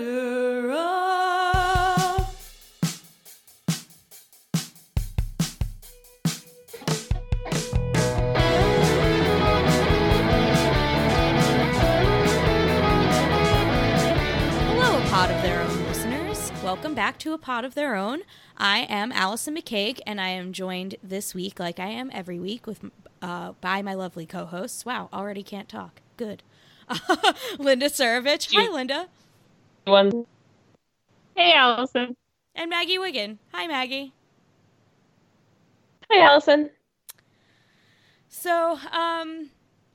ladder up. Hello, a pod of their own listeners. Welcome back to a pod of their own. I am Allison McCague, and I am joined this week, like I am every week, with uh, by my lovely co-hosts. Wow, already can't talk. Good. Linda Surovich. Hi, Linda. One. Hey, Allison. And Maggie Wiggin. Hi, Maggie. Hi, Allison. So, um,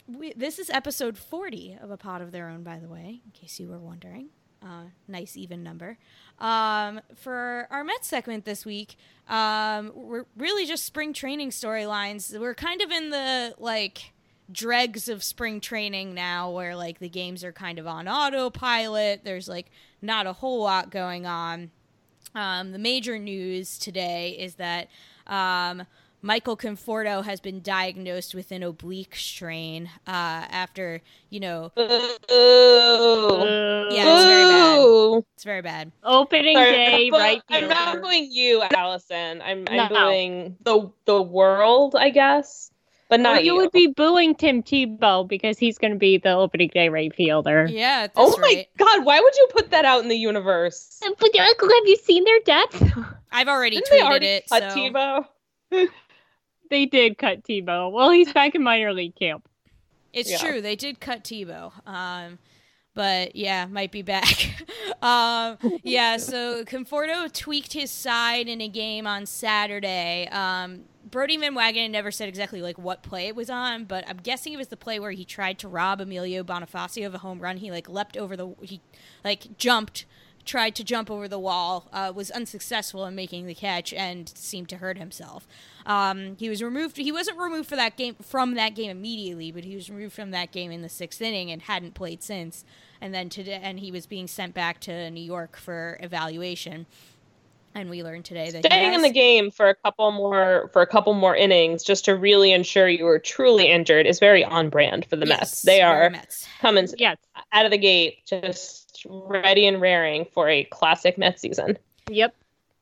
we, this is episode 40 of A Pod of Their Own, by the way, in case you were wondering. Uh, nice even number. Um, for our Mets segment this week, um, we're really just spring training storylines. We're kind of in the, like, dregs of spring training now where, like, the games are kind of on autopilot. There's, like, not a whole lot going on. Um, the major news today is that um, Michael Conforto has been diagnosed with an oblique strain uh, after, you know, Ooh. Yeah, it's very bad. It's very bad. Opening Sorry, day, but right I'm here. not booing you, Allison. I'm I'm No. booing the the world, I guess, but Well, not you you. would be booing Tim Tebow because he's going to be the opening day right fielder. Yeah, that's oh my right. god! Why would you put that out in the universe? But Uncle, have you seen their depth? I've already Didn't they tweeted already it. cut so Tebow? they did cut Tebow. Well, he's back in minor league camp. It's Yeah. true. They did cut Tebow. Um, but yeah, might be back. um, yeah, so Conforto tweaked his side in a game on Saturday. Um, Brodie Van Wagenen never said exactly like what play it was on, but I'm guessing it was the play where he tried to rob Emilio Bonifacio of a home run. He like leapt over the he like jumped tried to jump over the wall, uh, was unsuccessful in making the catch, and seemed to hurt himself. Um, he was removed. He wasn't removed for that game from that game immediately, but he was removed from that game in the sixth inning and hadn't played since. And then today, and he was being sent back to New York for evaluation. And we learned today that he Staying in the game for a couple more for a couple more innings just to really ensure you were truly injured is very on brand for the Yes, Mets. They very are Mets. Coming Yes. out of the gate just ready and raring for a classic Mets season. Yep.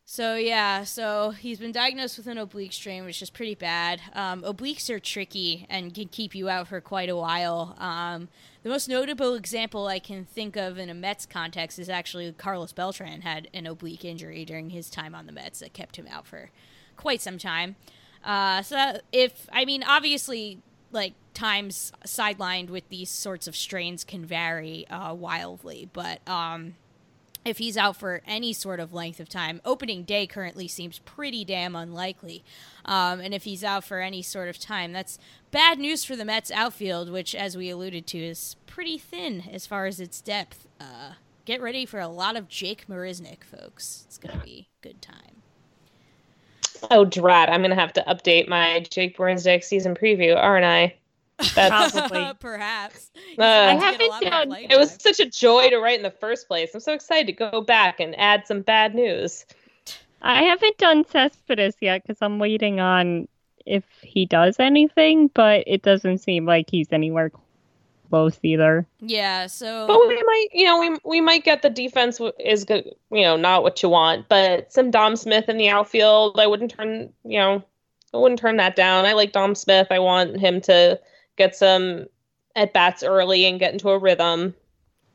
So yeah, so he's been diagnosed with an oblique strain, which is pretty bad. Um, obliques are tricky and can keep you out for quite a while. Um, the most notable example I can think of in a Mets context is actually Carlos Beltran had an oblique injury during his time on the Mets that kept him out for quite some time. Uh, so if I mean, obviously, like times sidelined with these sorts of strains can vary uh, wildly, but um, if he's out for any sort of length of time. Opening day currently seems pretty damn unlikely. Um, and if he's out for any sort of time, that's bad news for the Mets outfield, which, as we alluded to, is pretty thin as far as its depth. Uh, get ready for a lot of Jake Marisnick, folks. It's going to be good time. Oh drat! I'm gonna have to update my Jake Marisnick season preview, aren't I? That's Probably. Perhaps. Uh, I I haven't done- it was such a joy to write in the first place. I'm so excited to go back and add some bad news. I haven't done Cespedes yet because I'm waiting on if he does anything, but it doesn't seem like he's anywhere close either. Yeah, so. But we might, you know, we we might get the defense is good, you know, not what you want, but some Dom Smith in the outfield. I wouldn't turn, you know, I wouldn't turn that down. I like Dom Smith. I want him to get some at bats early and get into a rhythm.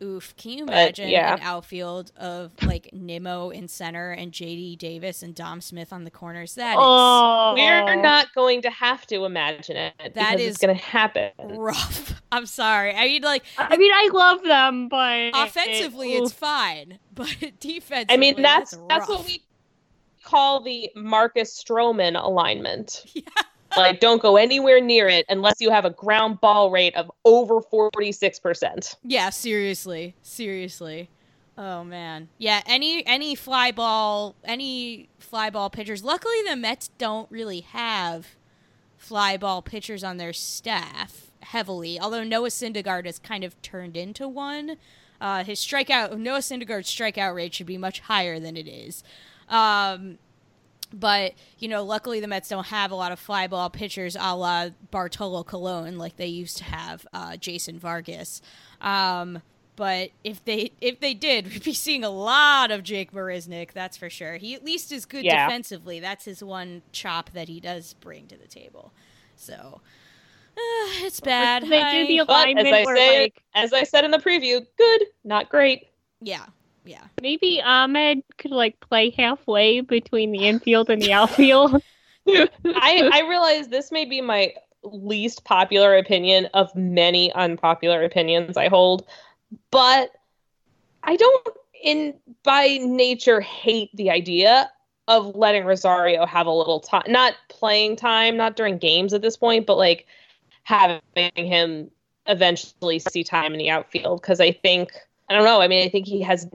Oof. Can you But, imagine yeah. an outfield of like Nimmo in center and JD Davis and Dom Smith on the corners? That Oh, We're not going to have to imagine it That because is- it's going to happen. rough. I'm sorry. I mean, like, I mean, I love them, but offensively, it's fine, but defensively, I mean, that's that's, that's what we call the Marcus Stroman alignment. Yeah. Like, don't go anywhere near it unless you have a ground ball rate of over forty six percent. Yeah, seriously, seriously. Oh man, yeah. Any any fly ball, any fly ball pitchers. Luckily, the Mets don't really have fly ball pitchers on their staff heavily. Although Noah Syndergaard has kind of turned into one. Uh, his strikeout, Noah Syndergaard's strikeout rate should be much higher than it is. Um, but you know, luckily the Mets don't have a lot of fly ball pitchers a la Bartolo Colon like they used to have uh, Jason Vargas. Um, but if they if they did, we'd be seeing a lot of Jake Marisnick. That's for sure. He at least is good Yeah. defensively. That's his one chop that he does bring to the table. So uh, it's bad. They do the I- But as I say, like as I said in the preview, good, not great. yeah, yeah. maybe Amed could like play halfway between the infield and the outfield. I I realize this may be my least popular opinion of many unpopular opinions I hold, but I don't in by nature hate the idea of letting Rosario have a little time, not playing time, not during games at this point, but like having him eventually see time in the outfield because I think I don't know. I mean, I think he has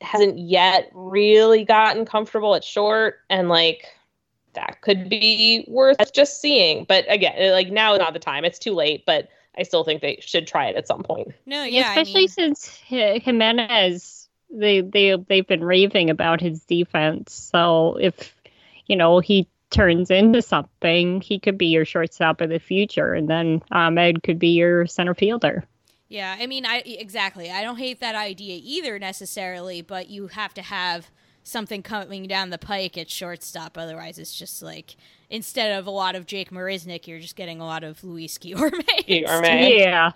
hasn't yet really gotten comfortable at short and like that could be worth just seeing. But again, like now is not the time. It's too late, but I still think they should try it at some point. No, yeah. I especially mean, since Gimenez, they they they've been raving about his defense. So if you know he turns into something, he could be your shortstop of the future, and then Amed could be your center fielder. Yeah, I mean, I exactly. I don't hate that idea either necessarily, but you have to have something coming down the pike at shortstop. Otherwise, it's just like instead of a lot of Jake Marisnick, you're just getting a lot of Luis Guillorme, Guillorme. Yeah.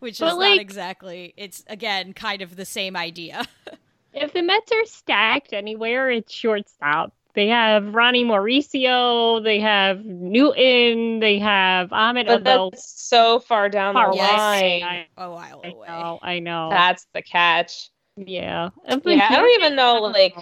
which But, is not exactly. It's again kind of the same idea. If the Mets are stacked anywhere, it's shortstop. They have Ronny Mauricio, they have Newton, they have Amed But although that's so far down far the Yes. line. I, a while I away. know, I know. That's the catch. yeah. Yeah, I don't even know like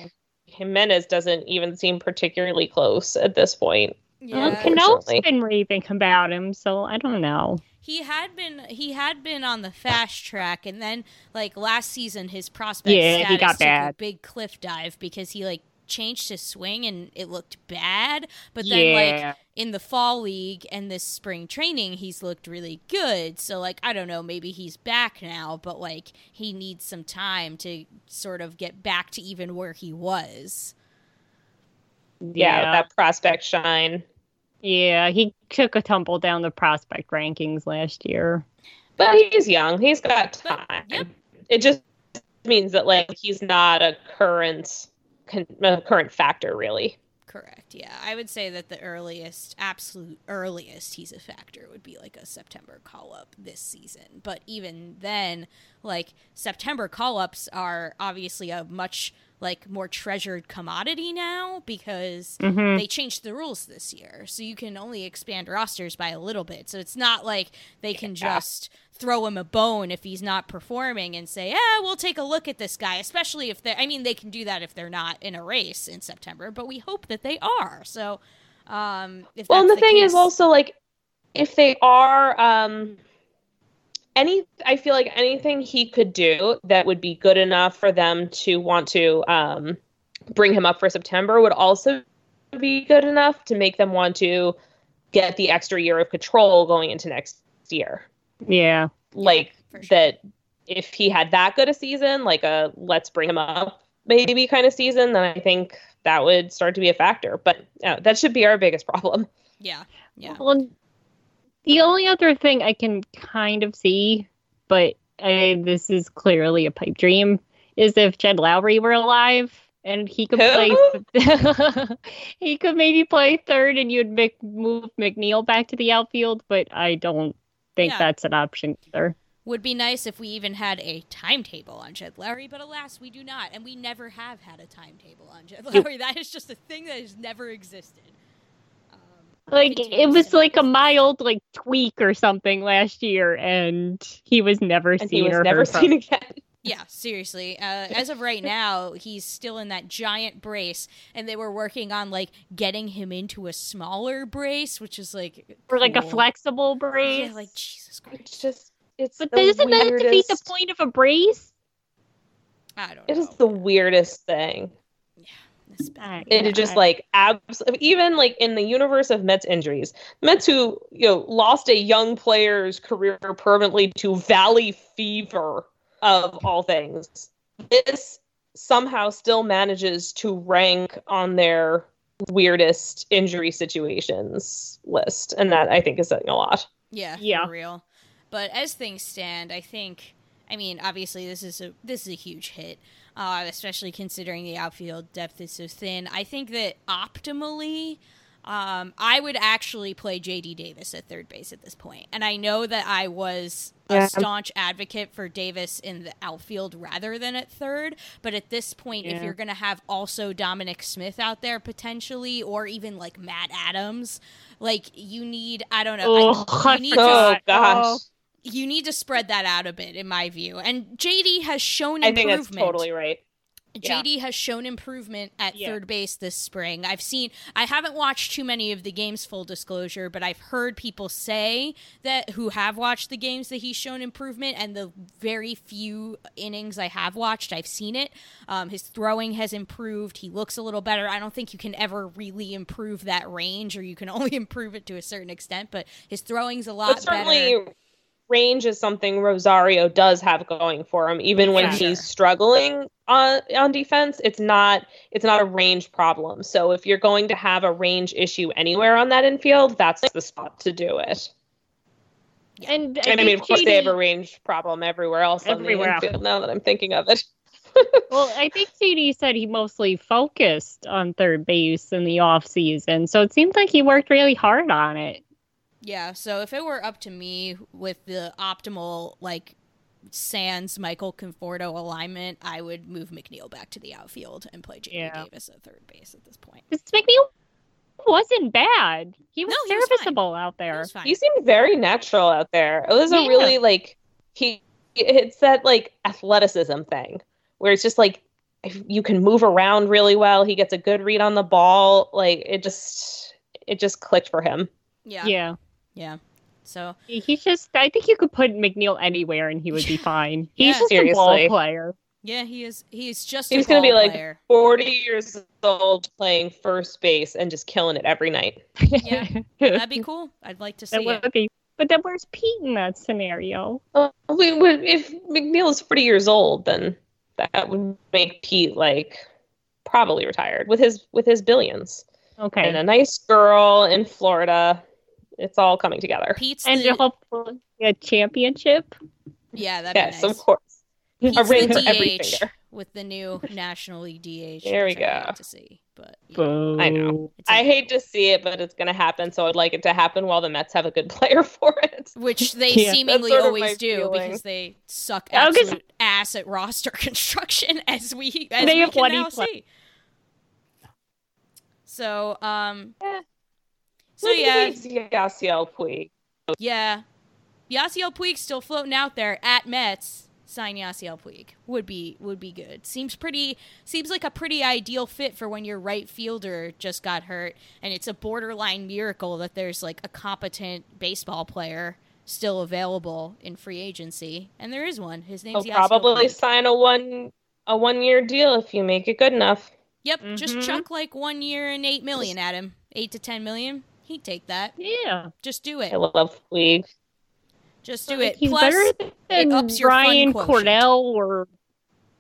Gimenez doesn't even seem particularly close at this point. Well, Yeah, Cano's unfortunately. been raving about him, so I don't know. he had been he had been on the fast track, and then like last season, his prospect Yeah, he status got took a big cliff dive because he like changed his swing and it looked bad. But then like in the fall league and this spring training he's looked really good so like i don't know maybe he's back now but like he needs some time to sort of get back to even where he was Yeah, yeah. that prospect shine. Yeah, he took a tumble down the prospect rankings last year. But he's young. He's got But, time. yep. It just means that like he's not a current con- a current factor really. correct yeah i would say that the earliest absolute earliest he's a factor would be like a september call up this season but even then like september call ups are obviously a much like more treasured commodity now because Mhm. they changed the rules this year so you can only expand rosters by a little bit so it's not like they can Yeah. just throw him a bone if he's not performing and say yeah we'll take a look at this guy especially if they're i mean they can do that if they're not in a race in september but we hope that they are so um if Well, and that's the thing is also like if they are um any I feel like anything he could do that would be good enough for them to want to um bring him up for September would also be good enough to make them want to get the extra year of control going into next year. Yeah. Like for sure. that if he had that good a season, like a let's bring him up maybe kind of season, then I think that would start to be a factor. But yeah, that should be our biggest problem. yeah yeah Well, the only other thing I can kind of see, but I, this is clearly a pipe dream, is if Jed Lowrie were alive and he could play, he could maybe play third, and you'd make, move McNeil back to the outfield. But I don't think Yeah. that's an option either. would be nice if we even had a timetable on Jed Lowrie, but alas, we do not, and we never have had a timetable on Jed Lowrie. That is just a thing that has never existed. Like it was like a mild like tweak or something last year, and he was never And seen he was or never heard from. seen again. Yeah, seriously. Uh, as of right now, he's still in that giant brace, and they were working on like getting him into a smaller brace, which is like or like a flexible brace. Yeah, like Jesus Christ. It's just it's But the doesn't that defeat the point of a brace? I don't know. It is the weirdest thing. It's bad. It is just like abs- even like in the universe of Mets injuries, Mets who you know lost a young player's career permanently to valley fever of all things. This somehow still manages to rank on their weirdest injury situations list, and that I think is saying a lot. Yeah, Yeah. for real. But as things stand, I think I mean, obviously this is a this is a huge hit, uh, especially considering the outfield depth is so thin. I think that optimally, um, I would actually play JD Davis at third base at this point. And I know that I was Yeah. a staunch advocate for Davis in the outfield rather than at third. But at this point, if you're going to have also Dominic Smith out there potentially, or even like Matt Adams, like you need, I don't know, I- Oh, you need to Oh God. gosh, you need to spread that out a bit, in my view. And JD has shown I think improvement. that's totally right. Yeah. JD has shown improvement at Yeah. third base this spring. I've seen, I haven't watched too many of the games, full disclosure, but I've heard people say that who have watched the games that he's shown improvement, and the very few innings I have watched, I've seen it. Um, his throwing has improved. He looks a little better. I don't think you can ever really improve that range, or you can only improve it to a certain extent, but his throwing's a lot But certainly, better. Range is something Rosario does have going for him. Even when Yeah. he's Sure. struggling on on defense, it's not it's not a range problem. So if you're going to have a range issue anywhere on that infield, that's the spot to do it. And And I mean, of course, they have a range problem everywhere else Everywhere on else. the infield. Now that I'm thinking of it, Well, I think JD said he mostly focused on third base in the off season, so it seems like he worked really hard on it. Yeah, so if it were up to me with the optimal like Sans Michael Conforto alignment, I would move McNeil back to the outfield and play JD Yeah. Davis at third base at this point. This McNeil wasn't bad. He was No, he was serviceable out there. was fine. he seemed very natural out there. It was a Yeah. really like he it's that like athleticism thing where it's just like you can move around really well. He gets a good read on the ball. Like it just it just clicked for him. yeah, Yeah. Yeah. So He's just, I think you could put McNeil anywhere and he would be fine. He's Yeah. just a ball player. yeah, he is. he's just He's a gonna be ball like- 40 years old playing first base and just killing it every night. Yeah. That'd be cool. I'd like to that see it. would be. But then where's Pete in that scenario? Well, we, we, if McNeil is 40 years old, then that would make Pete like probably retired with his with his billions Okay. and a nice girl in Florida. It's all coming together. Pete's and the, hopefully a championship. yeah, that'd Yes, nice. of course. Pete's a ring the for every DH finger. with the new National League DH. There we I hate go. To see, but yeah, I know. it's a- I hate to see it, but it's going to happen. So I'd like it to happen while the Mets have a good player for it. which they Yeah. seemingly That's sort of my always do feeling. because they suck I was absolute ass at roster construction as we as They we have can one now play- see. So um Eh. So yeah Yasiel Puig. yeah Yasiel Puig still floating out there at Mets. Sign Yasiel Puig would be would be good. Seems pretty seems like a pretty ideal fit for when your right fielder just got hurt, and it's a borderline miracle that there's like a competent baseball player still available in free agency, and there is one. His name's He'll Yasiel probably Puig. sign a one a one year deal if you make it good enough. Yep, just Mhm. chuck like one year and eight million at him, eight to ten million. He'd take that. Yeah. Just do it. I love Puig. Just do Like, it. He's Plus, better than ups your Ryan quotient. Cordell or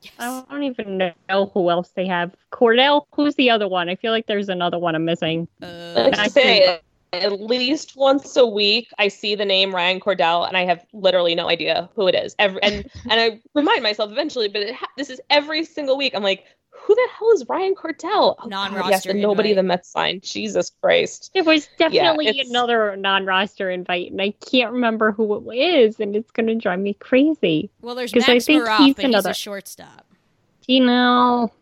yes. I don't even know who else they have. Cordell, who's the other one? I feel like there's another one I'm missing. Uh, Let's I say at least once a week I see the name Ryan Cordell and I have literally no idea who it is. Every and and I remind myself eventually, but it ha- this is every single week. I'm like, who the hell is Ryan Cordell? Oh, Non-roster yes, and nobody invite. the Mets signed. Jesus Christ. It was definitely it's- another non-roster invite, and I can't remember who it is, and it's going to drive me crazy. well, there's 'cause I Max think Moroff, he's but he's a shortstop. You know,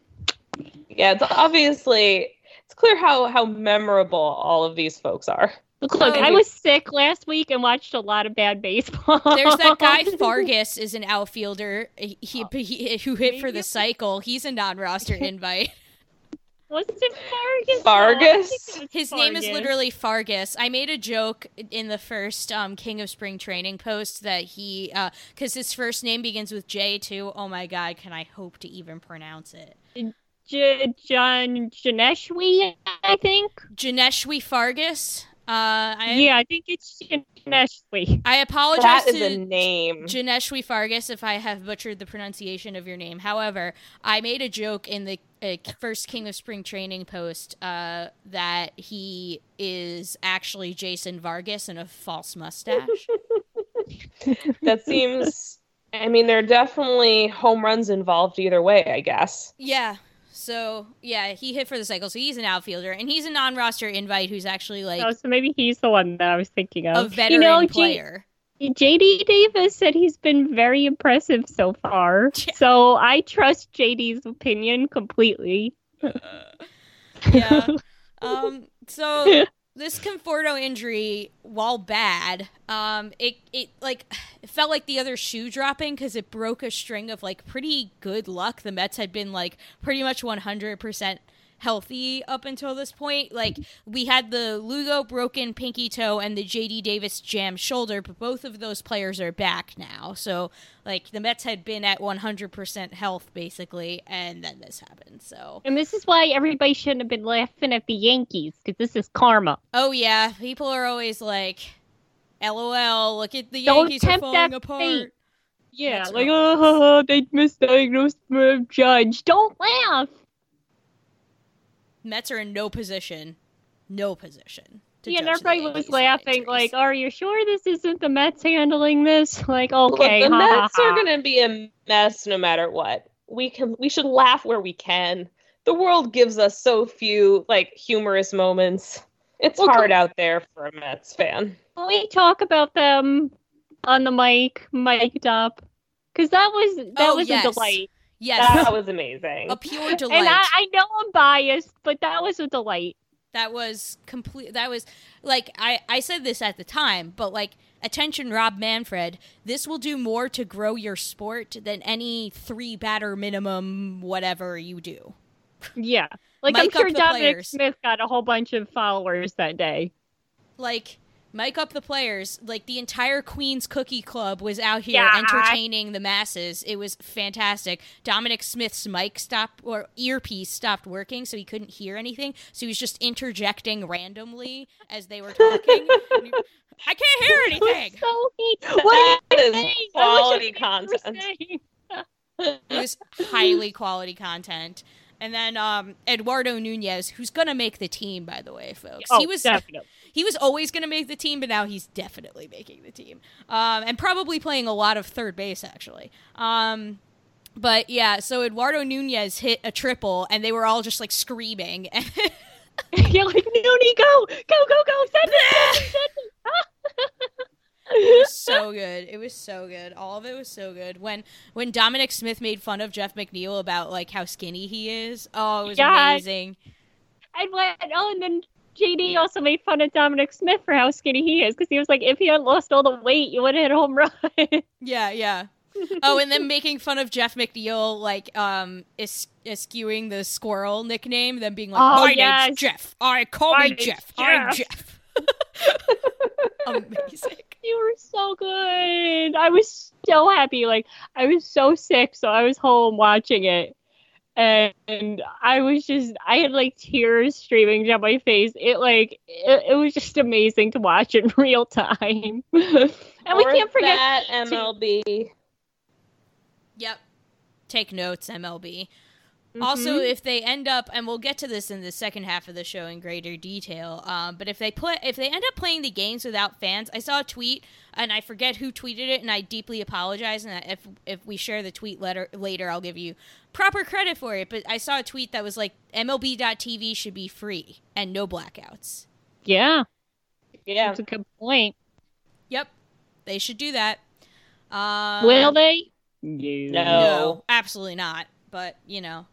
Yeah, it's obviously it's clear how how memorable all of these folks are. Look, look, Oh. I was sick last week and watched a lot of bad baseball. There's that guy Fargas is an outfielder he, he, he- who hit for the cycle. He's a non-roster invite. What's it Fargas? Fargas? No, I think His name is literally Fargas. I made a joke in the first um, King of Spring Training post that he, because his first name begins with J too. Oh my God, can I hope to even pronounce it? J- John Johneshwy, I think. Johneshwy Fargas. Uh, I, yeah, I think it's Johneshwy. I apologize That is to a name. Johneshwy Fargas if I have butchered the pronunciation of your name. However, I made a joke in the uh, first King of Spring Training post uh, that he is actually Jason Vargas and a false mustache. that seems I mean, there are definitely home runs involved either way, I guess. Yeah. So yeah, he hit for the cycle. So he's an outfielder, and he's a non-roster invite who's actually like oh, so maybe he's the one that I was thinking of. a veteran you know, J- player. JD Davis said he's been very impressive so far. Yeah. So I trust JD's opinion completely. yeah. Um. So this Conforto injury, while bad, um, it it like it felt like the other shoe dropping because it broke a string of like pretty good luck. The Mets had been like pretty much one hundred percent healthy up until this point. Like we had the Lugo broken pinky toe and the JD Davis jammed shoulder, but both of those players are back now. So like the Mets had been at one hundred percent health basically, and then this happened. So And this is why everybody shouldn't have been laughing at the Yankees, because this is karma. Oh yeah, people are always like, "LOL, look at the Don't Yankees are falling apart." fate. Yeah, That's like, oh, they misdiagnosed Judge. Don't laugh. Mets are in no position, no position. To yeah, and judge the everybody was Yankees laughing, like, are you sure this isn't the Mets handling this? Like, Look, okay, the ha, ha, Mets are going to be a mess no matter what. We can we should laugh where we can. The world gives us so few like humorous moments. It's Well, hard out there for a Mets fan. We talk about them on the mic, mic'd up? Because that was that Oh, was yes. a delight. Yes, That was amazing. a pure delight. And I, I know I'm biased, but that was a delight. that was complete. That was like I I said this at the time, but like attention, Rob Manfred. This will do more to grow your sport than any three batter minimum whatever you do. Yeah. Like I'm sure Dominic players. Smith got a whole bunch of followers that day. like mic up the players like the entire queen's cookie club was out here Yeah. entertaining the masses it was fantastic dominic smith's mic stopped or earpiece stopped working so he couldn't hear anything so he was just interjecting randomly as they were talking he- i can't hear anything So he, That what are you is saying? I quality wish I knew what you were content. it was highly quality content and then um, Eduardo Nunez, who's gonna make the team, by the way, folks. Oh, he was definitely. He was always going to make the team, but now he's definitely making the team, um, and probably playing a lot of third base actually. Um, but yeah, so Eduardo Nunez hit a triple, and they were all just like screaming. You're like, Noonie, go, go, go, go, send it, send it, send it. it was so good. It was so good. All of it was so good. When when Dominic Smith made fun of Jeff McNeil about like how skinny he is, oh, it was Yeah. amazing. I went, oh, and then JD also made fun of Dominic Smith for how skinny he is because he was like, if he had lost all the weight, you would have hit a home run. Yeah, yeah. oh, and then making fun of Jeff McNeil, like um, es- eschewing the squirrel nickname, then being like, Oh, "My yes. name's Jeff. I call My me name's Jeff. I'm Jeff." Jeff." Amazing. you were so good. I was so happy. Like, I was so sick, so I was home watching it. And I was just, I had like tears streaming down my face. It like, it, it was just amazing to watch in real time. and we can't forget that to- MLB. Yep. Take notes, MLB. Also, Mhm. if they end up, and we'll get to this in the second half of the show in greater detail, um, but if they put, if they end up playing the games without fans, I saw a tweet, and I forget who tweeted it, and I deeply apologize. And if if we share the tweet letter later, I'll give you proper credit for it. But I saw a tweet that was like MLB.TV should be free and no blackouts. yeah, Yeah. that's a good point. Yep, they should do that. Um, Will they? No. No, absolutely not. But, you know,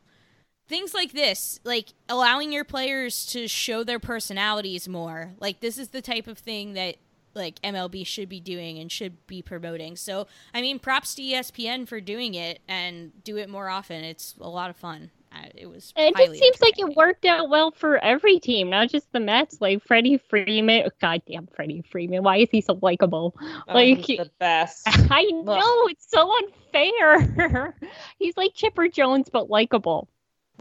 things like this, like allowing your players to show their personalities more. Like this is the type of thing that like MLB should be doing and should be promoting. So, I mean, props to ESPN for doing it and do it more often. It's a lot of fun. It was It just seems like it worked out well for every team, not just the Mets. Like Freddie Freeman, goddamn Freddie Freeman, why is he so likable? Oh, Like- he's the best. I know it's so unfair. He's like Chipper Jones, but likable.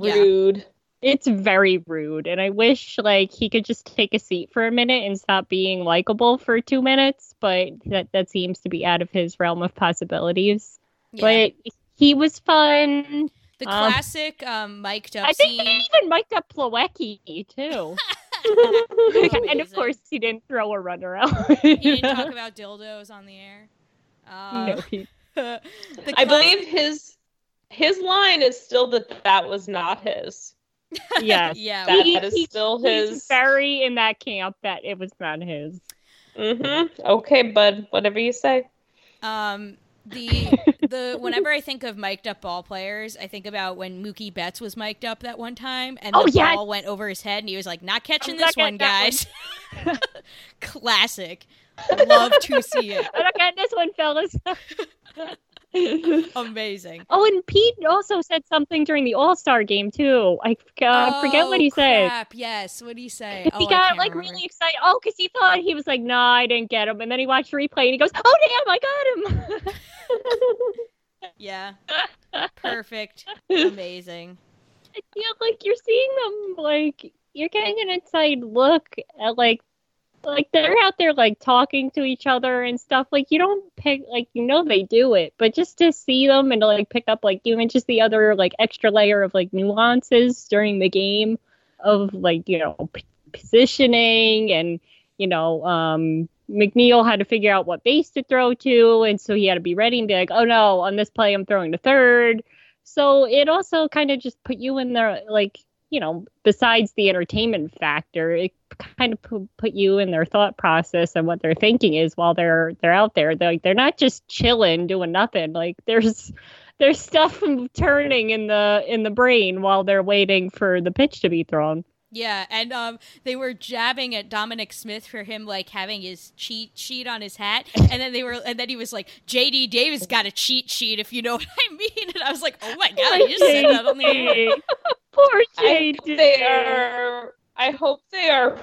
Yeah. Rude. It's very rude, and I wish like he could just take a seat for a minute and stop being likable for two minutes. But that that seems to be out of his realm of possibilities. Yeah. But he was fun. the um, classic um, mic'd up I think scene. he even mic'd up Plawecki too. and of course, he didn't throw a runner out. he didn't talk about dildos on the air. Uh, no, he, The I cons- believe his his line is still that that was not his. Yes. yeah. That He- is he- still He's his. very in that camp that it was not his. Mm-hmm. Okay, bud. Whatever you say. Um, the the whenever I think of mic'd up ball players, I think about when Mookie Betts was mic'd up that one time, and Oh, the ball went over his head, and he was like, "Not catching I'm this not one, getting that guys." Classic. Love to see it. I'm not getting this one, fellas. Amazing. Oh, and Pete also said something during the All Star game too. I uh, forget what Oh, he said. Yes. What did he say? Oh, he I got like remember. really excited. Oh, because he thought he was like, "Nah, I didn't get him." And then he watched the replay and he goes, "Oh damn, I got him!" Yeah. Perfect. Amazing. I feel like you're seeing them, like you're getting an inside look at like, like they're out there like talking to each other and stuff. Like you don't pick, like you know they do it, but just to see them and to like pick up like even just the other like extra layer of like nuances during the game of like you know p- positioning and you know um McNeil had to figure out what base to throw to, and so he had to be ready and be like, "Oh no, on this play I'm throwing to third. So it also kind of just put you in there, like you know, besides the entertainment factor, it kind of put, put you in their thought process and what they're thinking is while they're they're out there. They're like they're not just chilling doing nothing. Like there's there's stuff turning in the in the brain while they're waiting for the pitch to be thrown. Yeah, and um, they were jabbing at Dominic Smith for him like having his cheat sheet on his hat, and then they were, and then he was like, "J.D. Davis got a cheat sheet, if you know what I mean." And I was like, "Oh my god, he just said that on the air." Poor I JD. hope they are. I hope they are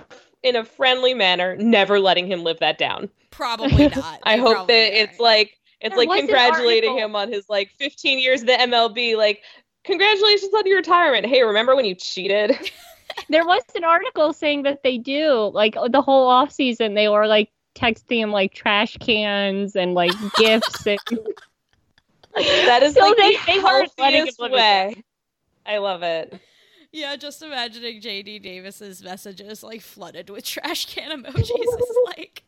in a friendly manner, never letting him live that down. Probably not. I They hope probably that it's aren't. like it's There like congratulating him on his like 15 years of the MLB. Like, congratulations on your retirement. Hey, remember when you cheated? There was an article saying that they do like the whole off season. They were like texting him like trash cans and like gifts and That is So like they- the they weren't letting him healthiest way. I love it. Yeah, just imagining JD Davis's messages like flooded with trash can emojis is like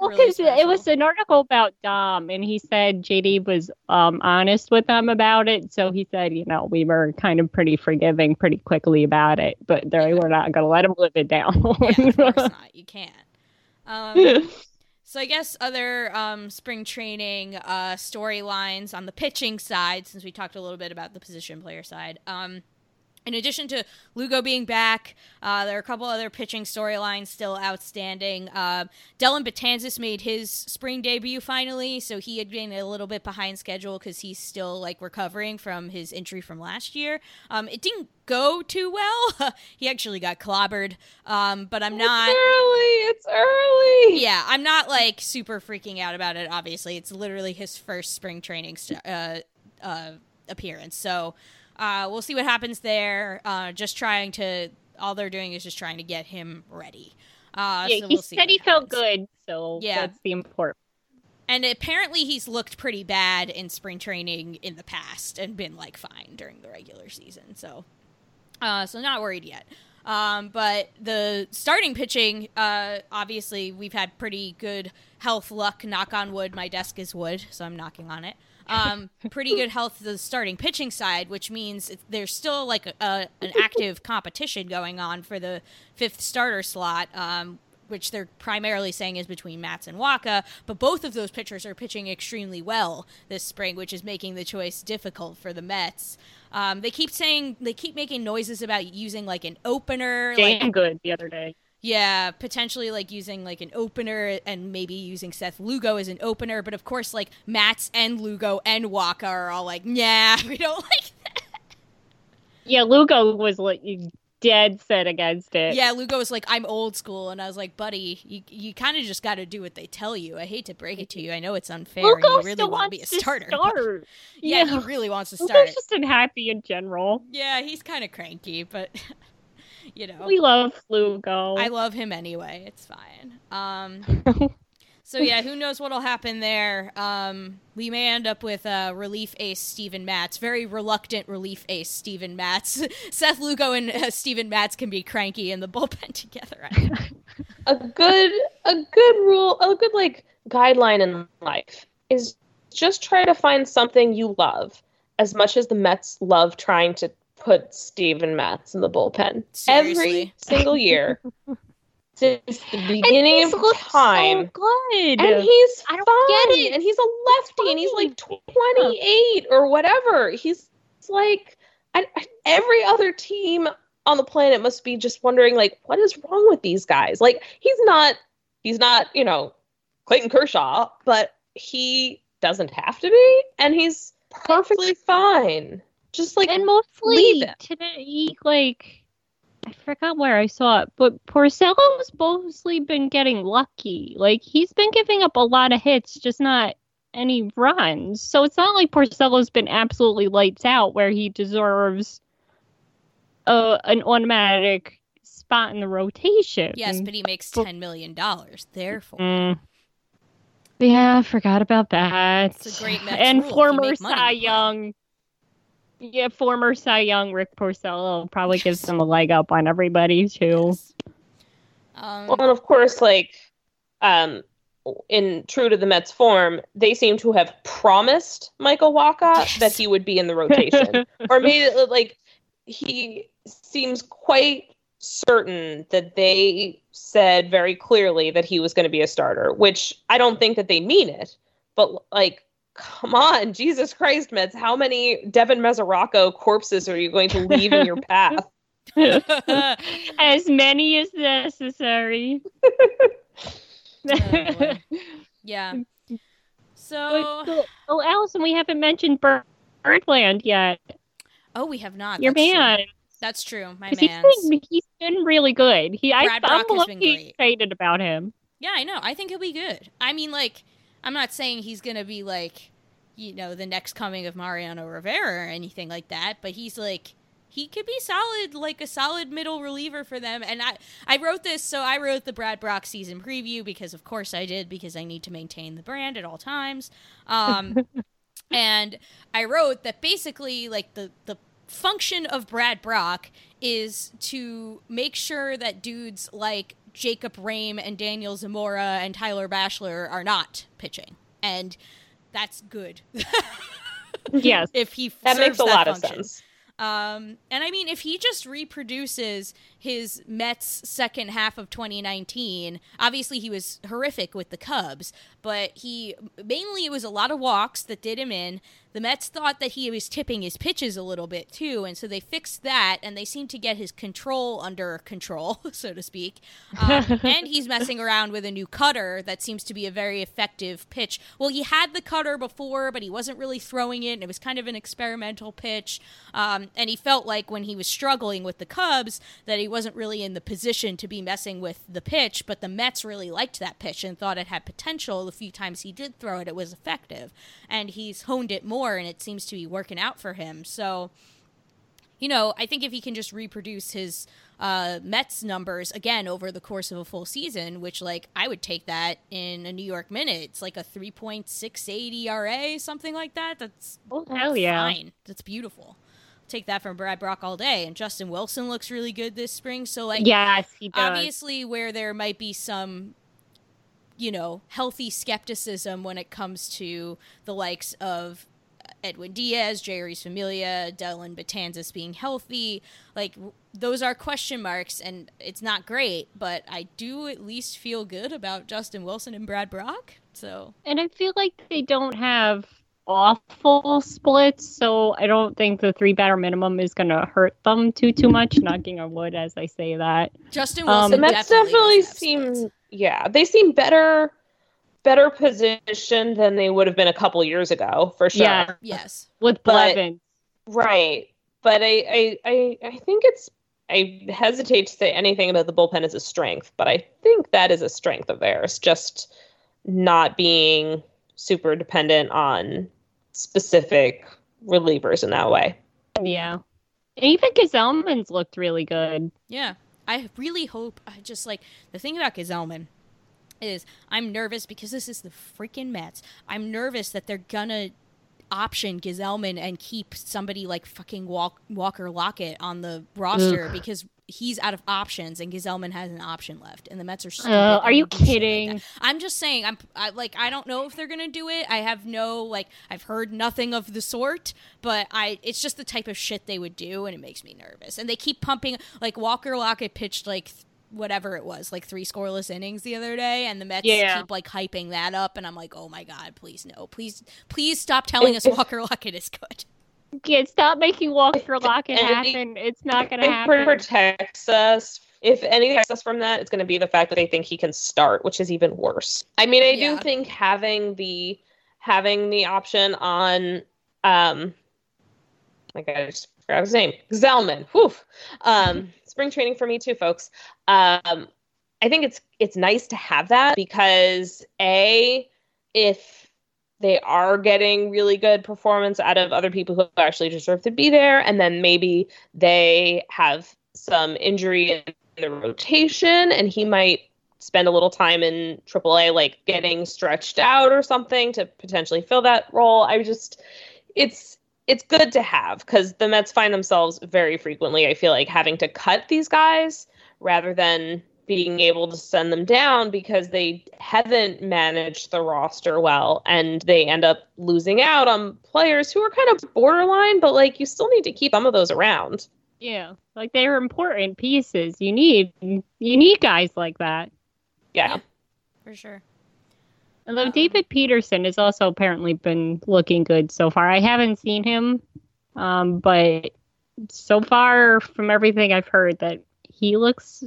Well, really because it was an article about Dom, and he said JD was um, honest with them about it. So he said, you know, we were kind of pretty forgiving pretty quickly about it, but they Yeah. were not going to let him live it down. yeah, of course not. You can't. Um, so I guess other um, spring training uh, storylines on the pitching side, since we talked a little bit about the position player side. Um, in addition to Lugo being back, uh, there are a couple other pitching storylines still outstanding. Uh, Dellin Betances made his spring debut finally, so he had been a little bit behind schedule because he's still like recovering from his injury from last year. Um, it didn't go too well. he actually got clobbered, um, but I'm not. It's early. It's early. Yeah, I'm not like super freaking out about it. Obviously, it's literally his first spring training st- uh, uh, appearance, so uh, we'll see what happens there. Uh, just trying to, all they're doing is just trying to get him ready. Uh, yeah, so he we'll see said he felt good, so Yeah. that's the important. And apparently, he's looked pretty bad in spring training in the past and been like fine during the regular season. So, uh, so not worried yet. Um, but the starting pitching, uh, obviously, we've had pretty good health luck. Knock on wood. My desk is wood, so I'm knocking on it. Um, pretty good health the starting pitching side, which means there's still like a, a, an active competition going on for the fifth starter slot. Um, which they're primarily saying is between Matz and Wacha, but both of those pitchers are pitching extremely well this spring, which is making the choice difficult for the Mets. Um, they keep saying they keep making noises about using like an opener, like Damn good the other day. Yeah, potentially like using like an opener and maybe using Seth Lugo as an opener, but of course like Matz and Lugo and Wacha are all like, nah, we don't like that. Yeah, Lugo was like dead set against it. Yeah, Lugo was like, I'm old school, and I was like, buddy, you you kind of just got to do what they tell you. I hate to break it to you. I know it's unfair, Lugo and you really want wants to be a starter. start. Yeah, he really wants to start. Lugo's just unhappy in general. Yeah, he's kind of cranky, but you know, We love Lugo. I love him anyway. It's fine. Um, so yeah, who knows what'll happen there? Um, we may end up with uh, relief ace Steven Matz, very reluctant relief ace Steven Matz. Seth Lugo and uh, Steven Matz can be cranky in the bullpen together. a good a good rule a good like guideline in life is just try to find something you love as much as the Mets love trying to put Steven Matz in the bullpen every single year since the beginning and of time. so good. and he's I don't fine, get it. and he's a lefty, and he's like 28 or whatever. He's like I- every other team on the planet must be just wondering like what is wrong with these guys? Like he's not he's not, you know, Clayton Kershaw, but he doesn't have to be and he's perfectly fine. Just like and mostly it. today, like I forgot where I saw it, but Porcello's mostly been getting lucky. Like he's been giving up a lot of hits, just not any runs. So it's not like Porcello's been absolutely lights out where he deserves a an automatic spot in the rotation. Yes, but he makes ten million dollars. Therefore, Mm. Yeah, I forgot about that. It's a great Mets and rule. Former make Cy you play. Young. Yeah, former Cy Young Rick Porcello probably gives them a leg up on everybody too. yes. Um, Well, and of course, like, um, in true to the Mets form, they seem to have promised Michael Wacha Yes. that he would be in the rotation, or made it like he seems quite certain that they said very clearly that he was going to be a starter, which I don't think that they mean it, but like. Come on, Jesus Christ, Mets! How many Devin Mesoraco corpses are you going to leave in your path? as many as necessary. Oh, boy. yeah. So, But, oh, Allison, we haven't mentioned Bir- Birdland yet. oh, we have not. Your That's true. man, That's true. My 'Cause he's man's. been, he's been really good. He, I, Brad I'm Brach has been lucky great. excited about him. Yeah, I know. I think he'll be good. I mean, like, I'm not saying he's gonna be like, you know, the next coming of Mariano Rivera or anything like that, but he's like, he could be solid, like a solid middle reliever for them. And I, I wrote this, so I wrote the Brad Brach season preview because, of course, I did because I need to maintain the brand at all times. Um, and I wrote that basically, like the the function of Brad Brach is to make sure that dudes like Jacob Rhame and Daniel Zamora and Tyler Bashlor are not pitching, and that's good. Yes. if he That makes a lot of sense. Um, and I mean, if he just reproduces his Mets second half of 2019, obviously he was horrific with the Cubs, but he mainly it was a lot of walks that did him in. The Mets thought that he was tipping his pitches a little bit too, and so they fixed that, and they seemed to get his control under control, so to speak. Um, and he's messing around with a new cutter that seems to be a very effective pitch. Well, he had the cutter before, but he wasn't really throwing it, and it was kind of an experimental pitch. Um, and he felt like when he was struggling with the Cubs that he wasn't really in the position to be messing with the pitch, but the Mets really liked that pitch and thought it had potential. Few times he did throw it, it was effective. And he's honed it more, and it seems to be working out for him. So you know, I think if he can just reproduce his uh, Mets numbers again over the course of a full season, which like I would take that in a New York minute, it's like a three point six eight ERA, something like that. That's Oh, hell yeah. fine. That's beautiful. Take that from Brad Brach all day. And Justin Wilson looks really good this spring. So like, Yes, he does. obviously where there might be some you know healthy skepticism when it comes to the likes of Edwin Diaz, Jeurys Familia, Dellin Betances being healthy, like those are question marks, and it's not great. But I do at least feel good about Justin Wilson and Brad Brach. So And I feel like they don't have awful splits, so I don't think the three batter minimum is going to hurt them too too much. Knocking on wood as I say that. Justin Um, Wilson Mets definitely, definitely splits. Yeah, they seem better, better positioned than they would have been a couple years ago, for sure. Yeah. yes. With But- Blevins. Right, but I, I, I, I think it's. I hesitate to say anything about the bullpen as a strength, but I think that is a strength of theirs. Just not being super dependent on specific relievers in that way. Yeah. And even Gsellman's looked really good. Yeah. I really hope I just like the thing about Gsellman is I'm nervous because this is the freaking Mets. I'm nervous that they're gonna option Gsellman and keep somebody like fucking Walk- Walker Lockett on the roster Ugh. because he's out of options and Gsellman has an option left and the Mets are uh, are you kidding? like I'm just saying I'm I, like I don't know if they're gonna do it. I have no like I've heard nothing of the sort but I it's just the type of shit they would do and it makes me nervous. And they keep pumping like Walker Lockett pitched like whatever it was, like three scoreless innings the other day, and the Mets yeah. keep like hyping that up, and I'm like, oh my god, please no, please, please stop telling us Walker Lockett is good. Yeah, stop making Walker Lockett happen. It's not going to happen. It protects us. If anything protects us from that, it's going to be the fact that they think he can start, which is even worse. I mean, I yeah. do think having the having the option on, um, like I just forgot his name, Gsellman. Whew. Um, spring training for me too, folks. Um, I think it's it's nice to have that because a if they are getting really good performance out of other people who actually deserve to be there, and then maybe they have some injury in the rotation, and he might spend a little time in AAA, like getting stretched out or something to potentially fill that role. I just, it's it's good to have because the Mets find themselves very frequently, I feel like, having to cut these guys rather than being able to send them down because they haven't managed the roster well and they end up losing out on players who are kind of borderline, but like you still need to keep some of those around. Yeah. Like they're important pieces. You need you need guys like that. Yeah. For sure. Although David Peterson has also apparently been looking good so far. I haven't seen him, um, but so far from everything I've heard, that he looks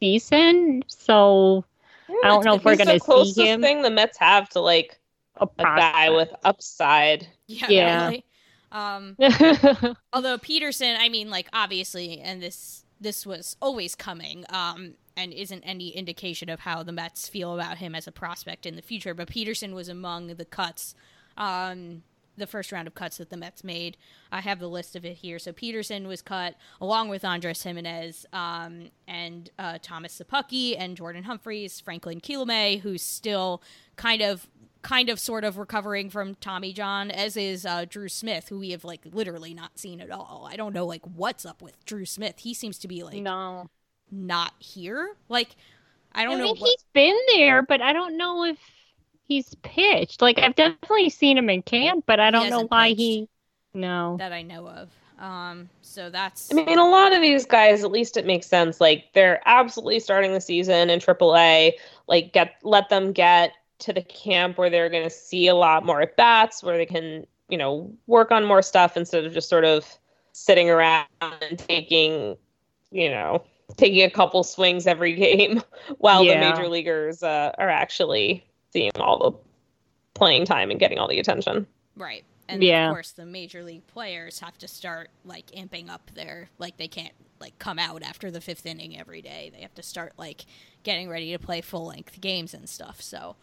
decent. So yeah, I don't know if we're gonna see him. Thing the Mets have to like a, a guy with upside. Yeah. yeah. Really. Um, although Peterson, I mean, like obviously, and this this was always coming. Um, and isn't any indication of how the Mets feel about him as a prospect in the future. But Peterson was among the cuts, um, the first round of cuts that the Mets made. I have the list of it here. So Peterson was cut along with Andres Gimenez um, and uh, Thomas Szapucki and Jordan Humphreys, Franklin Kilome, who's still kind of kind of sort of recovering from Tommy John, as is uh, Drew Smith, who we have like literally not seen at all. I don't know like what's up with Drew Smith. He seems to be like no not here. Like, I don't I know. Mean, what... He's been there, but I don't know if he's pitched. Like, I've definitely seen him in camp, but I don't know why he. No, that I know of. Um, so that's. I mean, a lot of these guys, at least it makes sense. Like, they're absolutely starting the season in AAA. Like, get let them get to the camp where they're going to see a lot more at bats, where they can, you know, work on more stuff instead of just sort of sitting around and taking, you know, taking a couple swings every game while yeah. the major leaguers uh, are actually seeing all the playing time and getting all the attention. Right. And yeah. of course the major league players have to start like amping up their like they can't like come out after the fifth inning every day. They have to start like getting ready to play full length games and stuff. So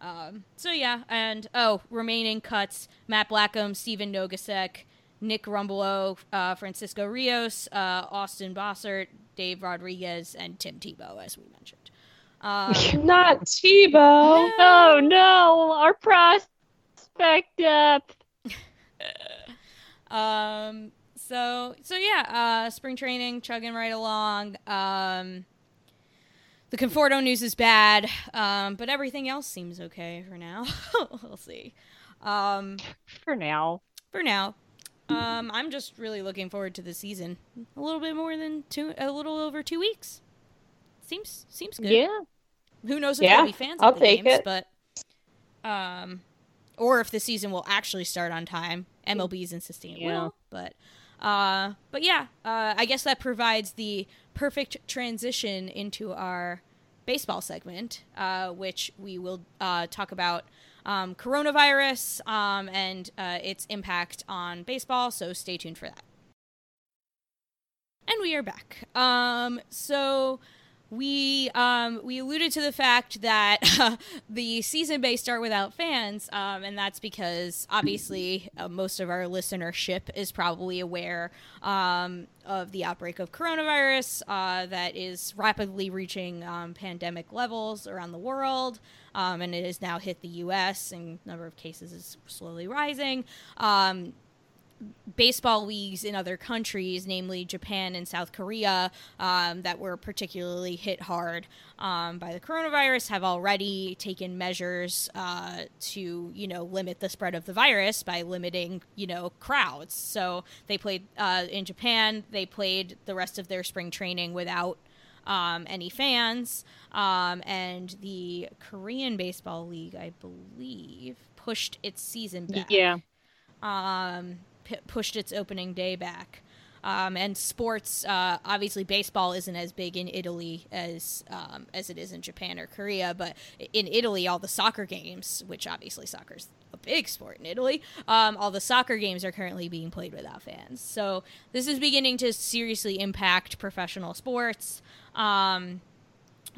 um so yeah, and oh, remaining cuts, Matt Blackham, Stephen Nogosek, Nick Rumbelow, uh, Francisco Rios, uh, Austin Bossert, Dave Rodriguez, and Tim Tebow, as we mentioned. Um, Not Tebow. Oh no, our prospect depth. um. So so yeah. Uh, spring training chugging right along. Um. The Conforto news is bad, um, but everything else seems okay for now. we'll see. Um, for now. For now. Um, I'm just really looking forward to the season. A little bit more than two, a little over two weeks. Seems seems good. Yeah. Who knows if yeah, there'll be fans I'll at the games, it. but um, or if the season will actually start on time. MLB is insisting it yeah. will, but uh, but yeah, uh, I guess that provides the perfect transition into our baseball segment, uh, which we will uh, talk about um, coronavirus um, and uh, its impact on baseball. So stay tuned for that. And we are back. Um, so we um, we alluded to the fact that uh, the season may start without fans, um, and that's because obviously uh, most of our listenership is probably aware um, of the outbreak of coronavirus uh, that is rapidly reaching um, pandemic levels around the world. Um, and it has now hit the U.S. and number of cases is slowly rising. Baseball leagues in other countries, namely Japan and South Korea, um, that were particularly hit hard um, by the coronavirus, have already taken measures uh, to, you know, limit the spread of the virus by limiting, you know, crowds. So they played uh, in Japan. They played the rest of their spring training without. Um, any fans, um, and the Korean Baseball League, I believe, pushed its season back. Yeah. Um, p- pushed its opening day back. Um, and sports, uh, obviously, baseball isn't as big in Italy as um, as it is in Japan or Korea. But in Italy, all the soccer games, which obviously soccer's a big sport in Italy, um, all the soccer games are currently being played without fans. So this is beginning to seriously impact professional sports. Um,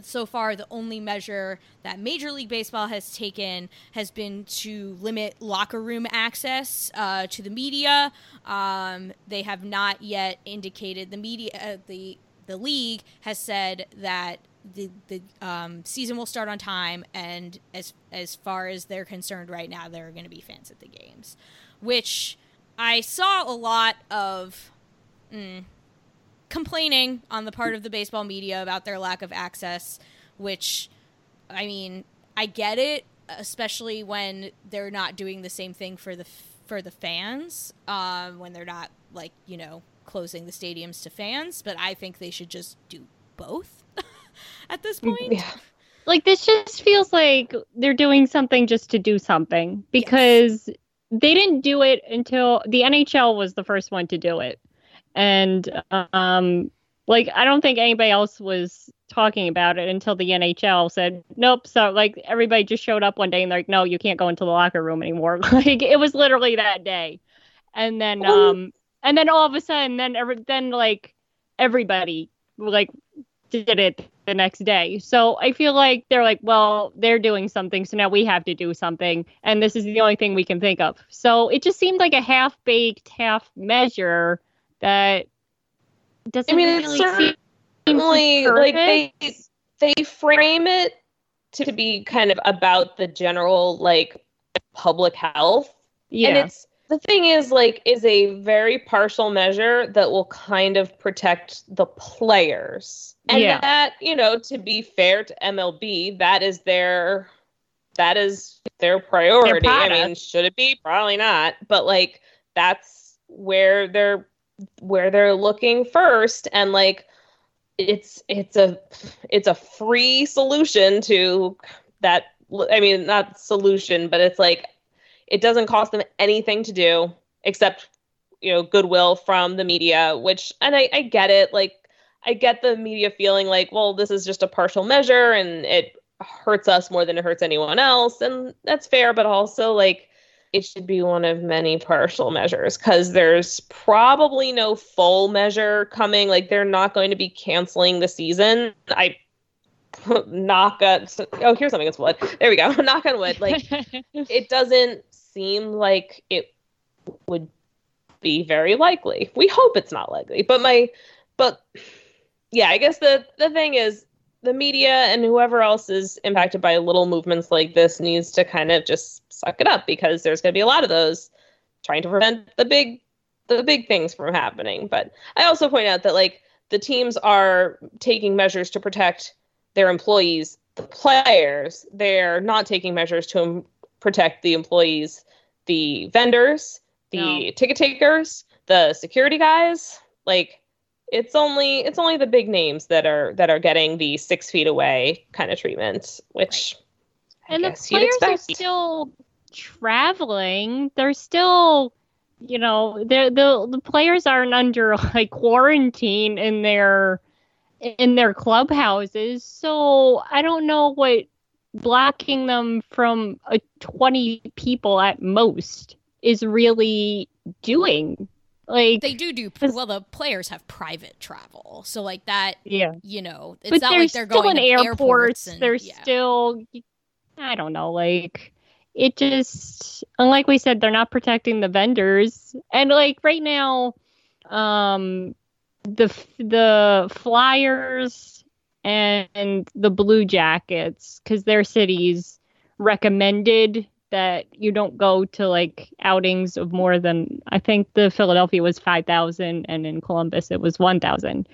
so far the only measure that major league baseball has taken has been to limit locker room access uh, to the media. Um, they have not yet indicated the media uh, the the league has said that the the um, season will start on time and as as far as they're concerned right now there are going to be fans at the games which i saw a lot of mm, complaining on the part of the baseball media about their lack of access, which, I mean, I get it, especially when they're not doing the same thing for the for the fans, um, when they're not like you know closing the stadiums to fans. But I think they should just do both at this point. Yeah. Like this just feels like they're doing something just to do something because yes. they didn't do it until the NHL was the first one to do it and um, like I don't think anybody else was talking about it until the NHL said nope. So like everybody just showed up one day and they're like, no, you can't go into the locker room anymore. like it was literally that day, and then um, and then all of a sudden, then every then like everybody like did it the next day. So I feel like they're like, well, they're doing something, so now we have to do something, and this is the only thing we can think of. So it just seemed like a half baked, half measure that doesn't I mean, really certainly like they they frame it to be kind of about the general like public health. Yeah. And it's the thing is like is a very partial measure that will kind of protect the players. And yeah. that, you know, to be fair to MLB, that is their that is their priority. I mean, should it be? Probably not. But like that's where they're where they're looking first and like it's it's a it's a free solution to that i mean not solution but it's like it doesn't cost them anything to do except you know goodwill from the media which and i, I get it like i get the media feeling like well this is just a partial measure and it hurts us more than it hurts anyone else and that's fair but also like it should be one of many partial measures because there's probably no full measure coming. Like they're not going to be canceling the season. I knock on oh here's something that's wood. There we go. knock on wood. Like it doesn't seem like it would be very likely. We hope it's not likely. But my but yeah, I guess the the thing is the media and whoever else is impacted by little movements like this needs to kind of just suck it up because there's going to be a lot of those trying to prevent the big the big things from happening. But I also point out that like the teams are taking measures to protect their employees, the players. They're not taking measures to um, protect the employees, the vendors, the no. ticket takers, the security guys. Like it's only it's only the big names that are that are getting the six feet away kind of treatment, which right. and the players are still traveling. They're still you know the the the players aren't under like quarantine in their in their clubhouses so i don't know what blocking them from uh, 20 people at most is really doing Like they do do well. The players have private travel, so like that. Yeah, you know, it's but not like they're going in to airports. airports and, they're yeah. still, I don't know, like it just, and like we said, they're not protecting the vendors, and like right now, um, the the Flyers and the Blue Jackets, because their cities recommended that you don't go to like outings of more than I think the Philadelphia was 5,000 and in Columbus it was 1,000.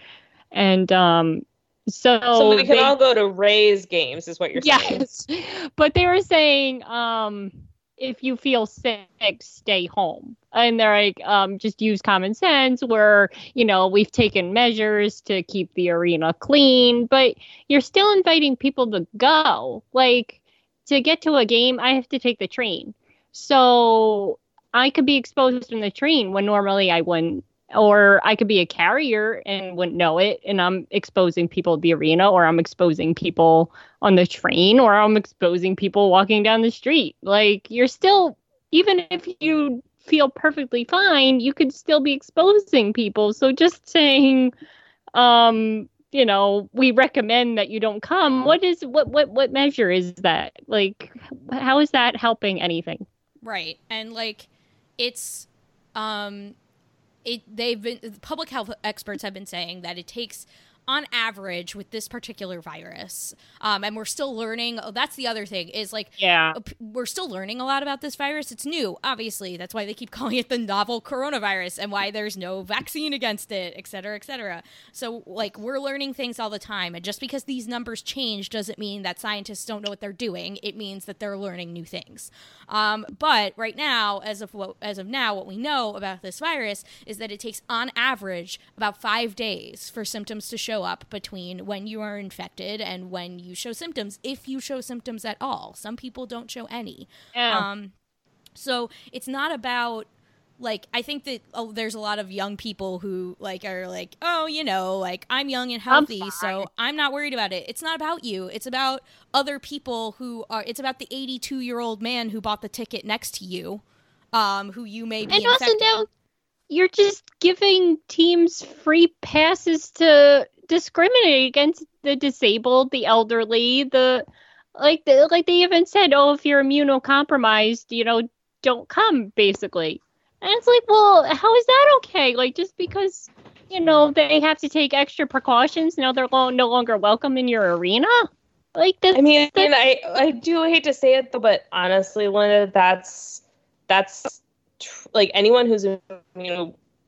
And um so So we can they- all go to Rays games, is what you're saying. Yes. But they were saying um if you feel sick, stay home. And they're like, um, just use common sense where, you know, we've taken measures to keep the arena clean, but you're still inviting people to go. Like to get to a game, I have to take the train. So I could be exposed in the train when normally I wouldn't. Or I could be a carrier and wouldn't know it, and I'm exposing people at the arena, or I'm exposing people on the train, or I'm exposing people walking down the street. Like, you're still, even if you feel perfectly fine, you could still be exposing people. So just saying, um, you know, we recommend that you don't come. What is what what what measure is that? Like, how is that helping anything? Right. And like it's um it they've been public health experts have been saying that it takes on average with this particular virus um, and we're still learning oh, that's the other thing is like Yeah. we're still learning a lot about this virus. It's new obviously. That's why they keep calling it the novel coronavirus and why there's no vaccine against it et cetera et cetera. So like we're learning things all the time and just because these numbers change doesn't mean that scientists don't know what they're doing. It means that they're learning new things. Um, but right now as of what as of now what we know about this virus is that it takes on average about five days for symptoms to show up between when you are infected and when you show symptoms if you show symptoms at all some people don't show any Yeah. um, so it's not about like I think that oh, there's a lot of young people who like are like, oh, you know, like I'm young and healthy, fine. so I'm not worried about it. It's not about you. It's about other people who are. It's about the 82 year old man who bought the ticket next to you, um, who you may be and also now you're just giving teams free passes to discriminate against the disabled, the elderly, the like the, like they even said, oh, if you're immunocompromised, you know, don't come basically. And it's like, well, how is that okay? Like just because you know they have to take extra precautions, now they're lo- no longer welcome in your arena. Like that's I mean, that's- I I do hate to say it though, but honestly, Linda, that's that's tr- like anyone who's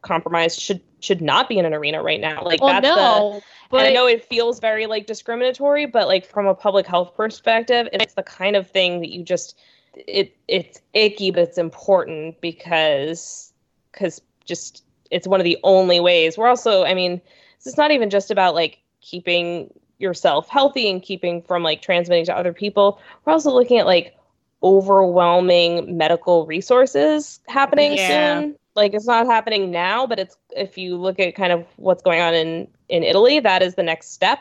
immunocompromised should should not be in an arena right now. Like well, that's the no, but I know it feels very like discriminatory, but like from a public health perspective, it's the kind of thing that you just it it's icky, but it's important because because just it's one of the only ways. We're also, I mean, it's not even just about like keeping yourself healthy and keeping from like transmitting to other people. We're also looking at like overwhelming medical resources happening Yeah. soon. Like it's not happening now, but it's if you look at kind of what's going on in in Italy, that is the next step.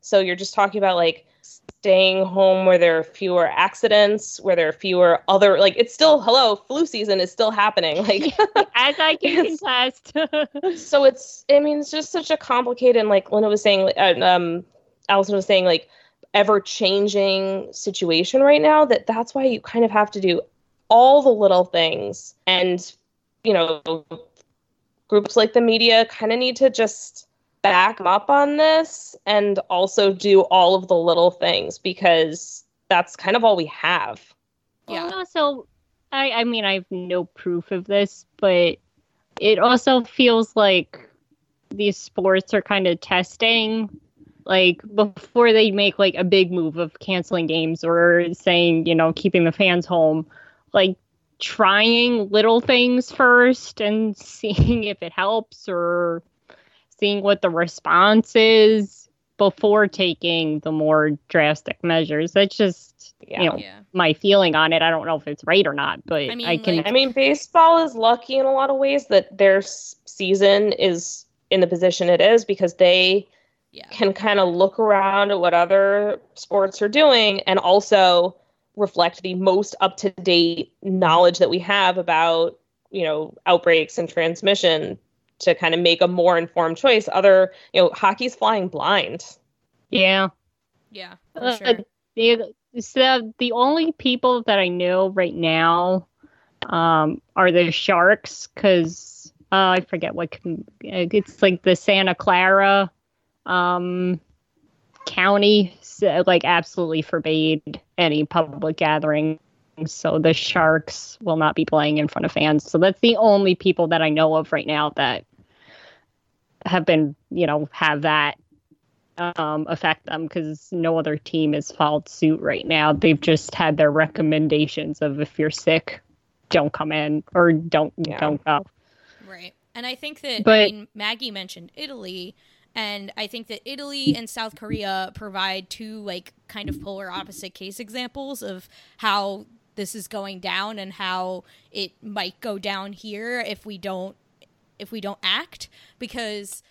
So you're just talking about like staying home where there are fewer accidents, where there are fewer other like it's still hello, flu season is still happening. Like as I can contest. so it's i mean it's just such a complicated and like linda was saying uh, um allison was saying like ever changing situation right now that that's why you kind of have to do all the little things and you know groups like the media kind of need to just back up on this and also do all of the little things because that's kind of all we have Yeah. Well, also, I I mean I have no proof of this, but it also feels like these sports are kind of testing like before they make like a big move of canceling games or saying, you know, keeping the fans home, like trying little things first and seeing if it helps or seeing what the response is before taking the more drastic measures. That's just Yeah. you know yeah. my feeling on it. I don't know if it's right or not, but I I, mean, can. like- I mean, baseball is lucky in a lot of ways that their season is in the position it is because they Yeah. can kind of look around at what other sports are doing and also reflect the most up to date knowledge that we have about you know outbreaks and transmission to kind of make a more informed choice. Other you know hockey's flying blind. Yeah. Yeah, for Uh, sure. the, so the only people that I know right now um, are the Sharks because uh, I forget what com- it's like the Santa Clara um, County like absolutely forbade any public gathering. So the Sharks will not be playing in front of fans. So that's the only people that I know of right now that have been, you know, have that um, affect them because no other team has followed suit right now. They've just had their recommendations of if you're sick, don't come in or don't Yeah. don't go. Right. And I think that I But- mean Maggie mentioned Italy and I think that Italy and South Korea provide two like kind of polar opposite case examples of how this is going down and how it might go down here if we don't if we don't act. Because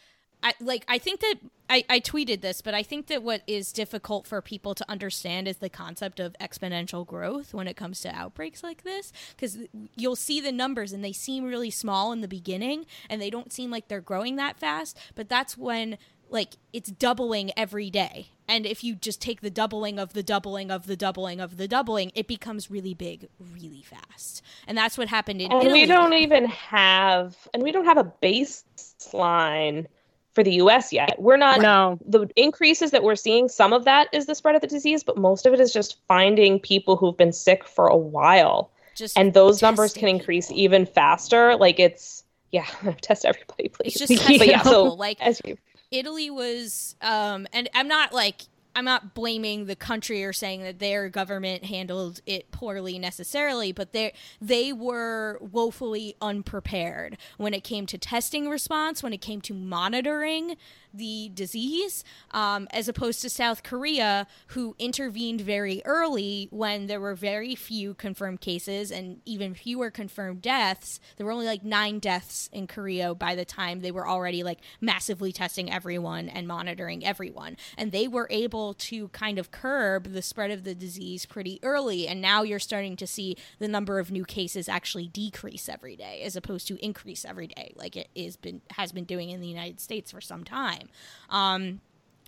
I like I think that I, I tweeted this, but I think that what is difficult for people to understand is the concept of exponential growth when it comes to outbreaks like this. Because you'll see the numbers and they seem really small in the beginning and they don't seem like they're growing that fast. But that's when like it's doubling every day. And if you just take the doubling of the doubling of the doubling of the doubling, it becomes really big really fast. And that's what happened in And Italy. we don't even have and we don't have a baseline for the US yet. We're not No, the increases that we're seeing, some of that is the spread of the disease, but most of it is just finding people who've been sick for a while. just And those numbers can increase people. even faster. Like it's yeah, test everybody, please. It's just but yeah, so like as you Italy was um and I'm not like I'm not blaming the country or saying that their government handled it poorly necessarily, but they they were woefully unprepared when it came to testing response, when it came to monitoring the disease, um, as opposed to South Korea, who intervened very early when there were very few confirmed cases and even fewer confirmed deaths. There were only like nine deaths in Korea by the time they were already like massively testing everyone and monitoring everyone. And they were able to kind of curb the spread of the disease pretty early. And now you're starting to see the number of new cases actually decrease every day as opposed to increase every day, like it is been has been doing in the United States for some time. Um,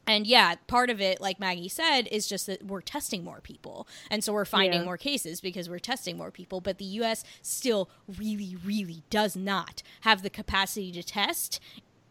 and yeah, part of it, like Maggie said, is just that we're testing more people. And so we're finding Yeah. more cases because we're testing more people. But the US still really, really does not have the capacity to test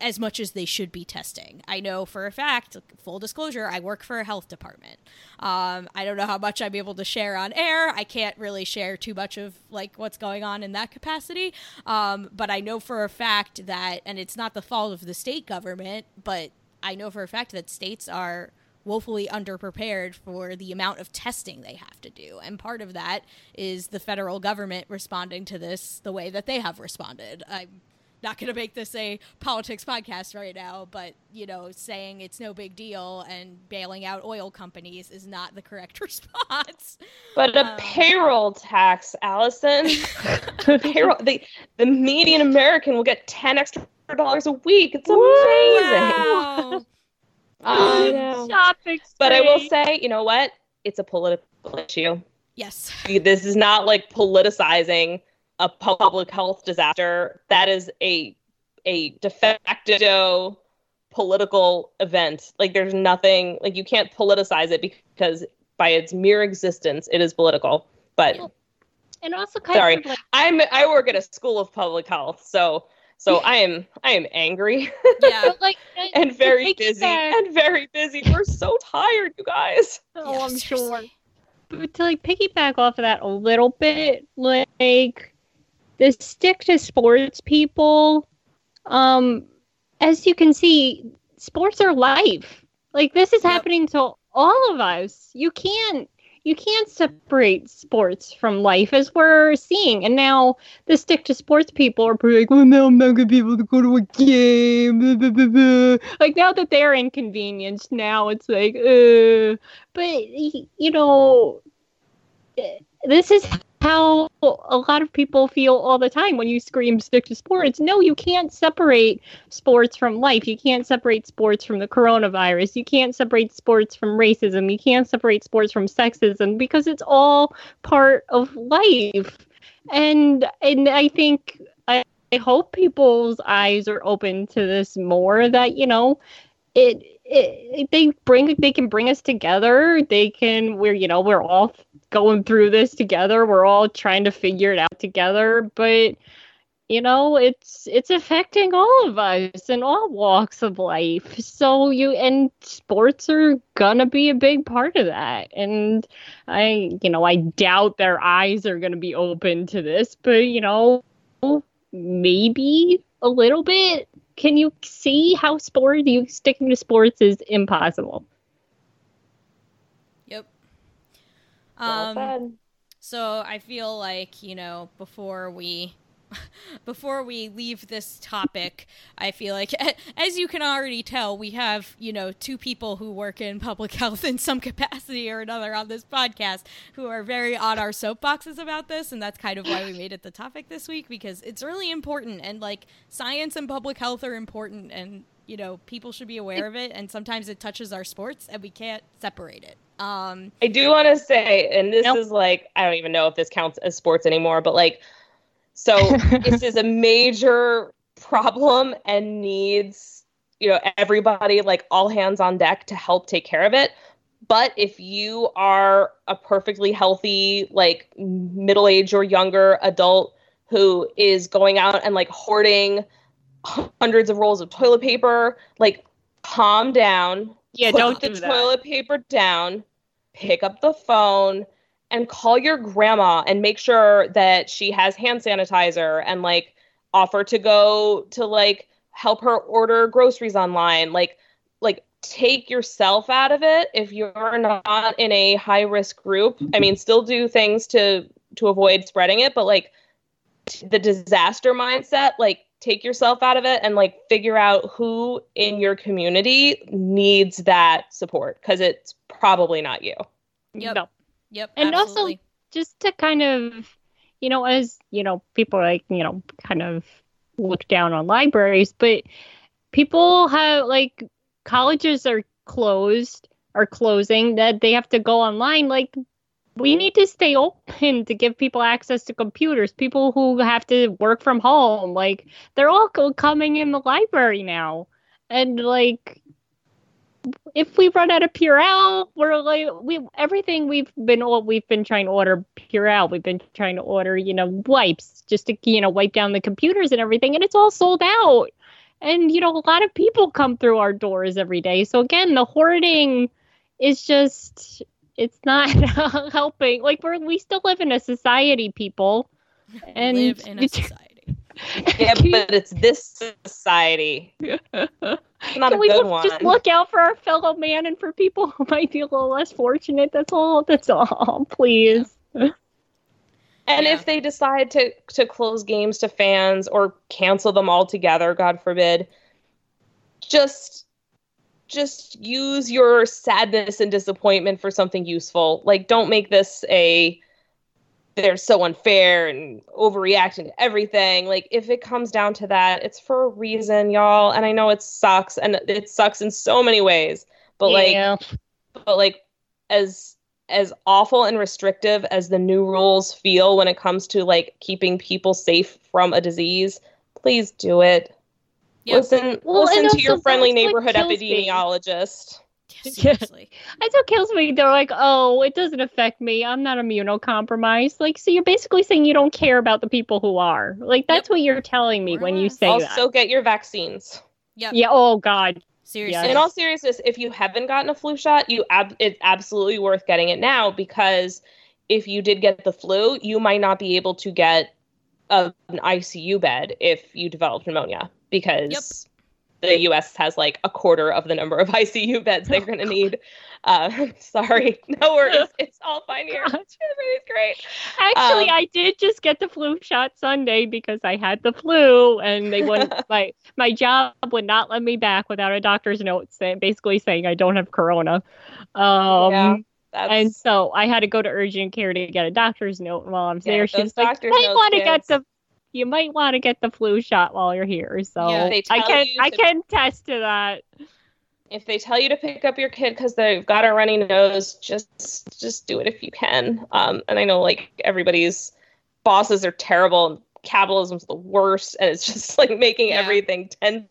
as much as they should be testing. I know for a fact, full disclosure, I work for a health department. Um, I don't know how much I'm able to share on air. I can't really share too much of like what's going on in that capacity. Um, but I know for a fact that, and it's not the fault of the state government, but I know for a fact that states are woefully underprepared for the amount of testing they have to do. And part of that is the federal government responding to this the way that they have responded. I'm not going to make this a politics podcast right now, but you know, saying it's no big deal and bailing out oil companies is not the correct response. but a Um, payroll tax, Allison. payroll the the median American will get ten extra dollars a week. It's amazing. Wow. I know. shopping. But I will say, you know what? It's a political issue. yes. This is not like politicizing a public health disaster. That is a a de facto political event. Like there's nothing like you can't politicize it because by its mere existence it is political. But and also kind Sorry. of like I'm I work at a school of public health, so so I am I am angry Yeah. like and very busy back- and very busy. We're so tired, you guys. Oh, Yeah, I'm sure. seriously. But to like piggyback off of that a little bit, like the stick to sports people, um, as you can see, sports are life. Like this is happening to all of us. You can't you can't separate sports from life as we're seeing. And now the stick to sports people are pretty like, well, now I'm not gonna be able to go to a game. blah, blah, blah, blah." Like now that they're inconvenienced, now it's like, uh. But you know, this is how a lot of people feel all the time when you scream stick to sports. No, you can't separate sports from life. You can't separate sports from the coronavirus. You can't separate sports from racism. You can't separate sports from sexism because it's all part of life. And and I think I I hope people's eyes are open to this more. That you know, it, it they bring they can bring us together. They can we're you know we're all going through this together. We're all trying to figure it out together. But you know it's it's affecting all of us in all walks of life so you and sports are gonna be a big part of that and i you know i doubt their eyes are gonna be open to this but you know maybe a little bit can you see how sport you sticking to sports is impossible Yep. Well Um, said. so I feel like, you know, before we before we leave this topic, I feel like as you can already tell, we have, you know, two people who work in public health in some capacity or another on this podcast who are very on our soapboxes about this and that's kind of why we made it the topic this week because it's really important and like science and public health are important and you know, people should be aware of it and sometimes it touches our sports and we can't separate it. Um I do want to say, and this Nope. is like, I don't even know if this counts as sports anymore, but like, so this is a major problem and needs, you know, everybody, like all hands on deck to help take care of it. But if you are a perfectly healthy, like middle age or younger adult who is going out and like hoarding hundreds of rolls of toilet paper, like calm down, yeah put don't the do that toilet paper down, pick up the phone, and call your grandma and make sure that she has hand sanitizer and like offer to go to like help her order groceries online. Like like take yourself out of it if you're not in a high risk group. I mean, still do things to to avoid spreading it, but like t- the disaster mindset, like take yourself out of it and like figure out who in your community needs that support because it's probably not you. Yep. no Yep. And also- just to kind of, you know, as you know, people like you know, kind of look down on libraries, but people have like colleges are closed, are closing, that they have to go online. Like, we need to stay open to give people access to computers. People who have to work from home, like, they're all co- coming in the library now, and like. If we run out of Purell, we're like we everything we've been all we've been trying to order Purell. We've been trying to order, you know, wipes just to you know wipe down the computers and everything, and it's all sold out. And you know, a lot of people come through our doors every day. So again, the hoarding is just it's not helping. Like we're we still live in a society, people. And live in a society. Yeah, but it's this society. It's not Can a we good look- one. just look out for our fellow man and for people who might be a little less fortunate? That's all. That's all. Please. And Yeah. if they decide to to close games to fans or cancel them altogether, God forbid, just just use your sadness and disappointment for something useful. Like don't make this a they're so unfair and overreacting to everything. Like if it comes down to that, it's for a reason, y'all. And I know it sucks and it sucks in so many ways. But like but like as as awful and restrictive as the new rules feel when it comes to like keeping people safe from a disease please do it Yep. listen Well, listen to your friendly neighborhood epidemiologist. me. Epidemiologist Yeah, seriously. That's what kills me. They're like, oh, it doesn't affect me. I'm not immunocompromised. Like, so you're basically saying you don't care about the people who are. Like, that's Yep. what you're telling me More when you less. say also that. get your vaccines Yeah. Yeah. Oh God. Seriously. in all seriousness if you haven't gotten a flu shot you ab- it's absolutely worth getting it now because if you did get the flu you might not be able to get a, an icu bed if you develop pneumonia because the us has like a quarter of the number of icu beds they're going to need uh, sorry no worries it's all fine here it's great Actually, Um, I did just get the flu shot Sunday because I had the flu, and they wouldn't. my my job would not let me back without a doctor's note, saying basically saying I don't have corona. Um, Yeah, that's and so I had to go to urgent care to get a doctor's note. And while I'm Yeah, there, she's like, "You doctor's might notes, want to get kids." the." You might want to get the flu shot while you're here. So Yeah, I can I to- can test to that. if they tell you to pick up your kid because they've got a runny nose, just just do it if you can. Um, and I know like everybody's bosses are terrible and capitalism's the worst and it's just like making Yeah. everything 10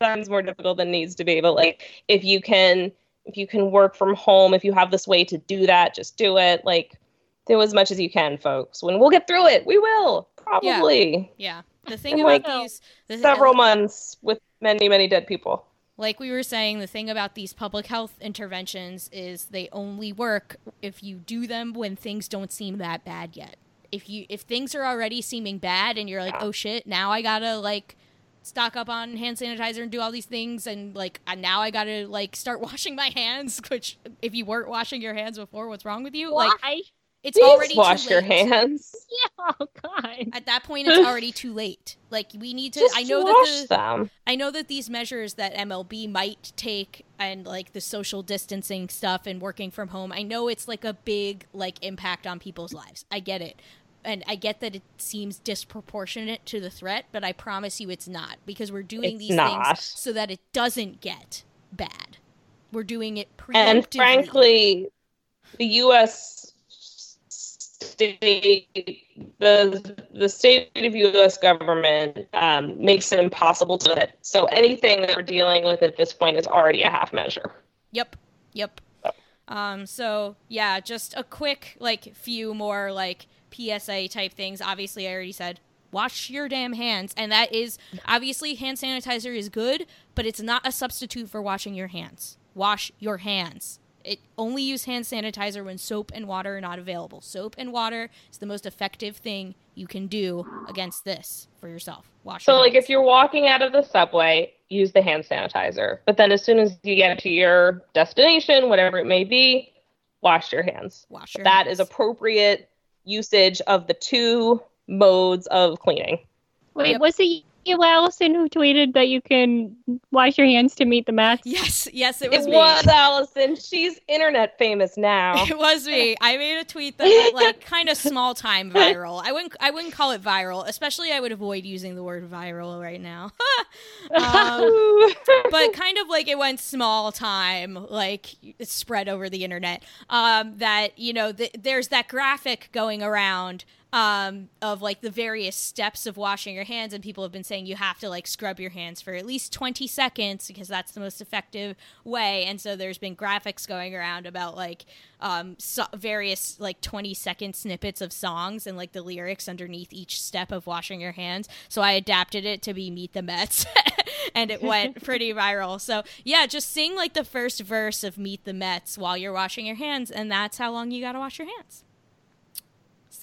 times more difficult than it needs to be but like if you can if you can work from home if you have this way to do that just do it like do as much as you can folks when we'll get through it we will probably Yeah. The thing In, like, these the, several months with many many dead people like we were saying, the thing about these public health interventions is they only work if you do them when things don't seem that bad yet. If you if things are already seeming bad and you're like, Yeah. oh shit, now I gotta like stock up on hand sanitizer and do all these things and like uh, now I gotta like start washing my hands. Which if you weren't washing your hands before, what's wrong with you? Like Why? It's Please already wash too your late. hands Yeah, oh god. At that point, it's already too late. Like we need to. just I know wash that the them I know that these measures that MLB might take and like the social distancing stuff and working from home, I know it's like a big like impact on people's lives. I get it. And I get that it seems disproportionate to the threat, but I promise you it's not because we're doing It's these not. things so that it doesn't get bad. We're doing it preemptively. and frankly the us state the the state of us government um, makes it impossible to it so anything that we're dealing with at this point is already a half measure Yep. Yep. Um, so yeah, just a quick like few more like PSA type things. Obviously I already said wash your damn hands and that is obviously hand sanitizer is good, but it's not a substitute for washing your hands. Wash your hands. It only use hand sanitizer when soap and water are not available. Soap and water is the most effective thing you can do against this for yourself. Wash so your like if you're walking out of the subway use the hand sanitizer but then as soon as you get to your destination whatever it may be wash your hands wash your That hands. is appropriate usage of the two modes of cleaning Wait, Yep. was it you, Allison, who tweeted that you can wash your hands to meet the Mets? Yes, yes, it was. It was was. Allison. She's internet famous now. It was me. I made a tweet that went like kind of small time viral. I wouldn't I wouldn't call it viral. Especially I would avoid using the word viral right now. um, but kind of like it went small time, like it spread over the internet. Um, that you know, th- there's that graphic going around um, of like the various steps of washing your hands, and people have been saying you have to like scrub your hands for at least 20 seconds because that's the most effective way. And so there's been graphics going around about like um, so- various like 20 second snippets of songs and like the lyrics underneath each step of washing your hands. So I adapted it to be Meet the Mets. and it went pretty viral. So yeah, just sing like the first verse of Meet the Mets while you're washing your hands, and that's how long you gotta wash your hands.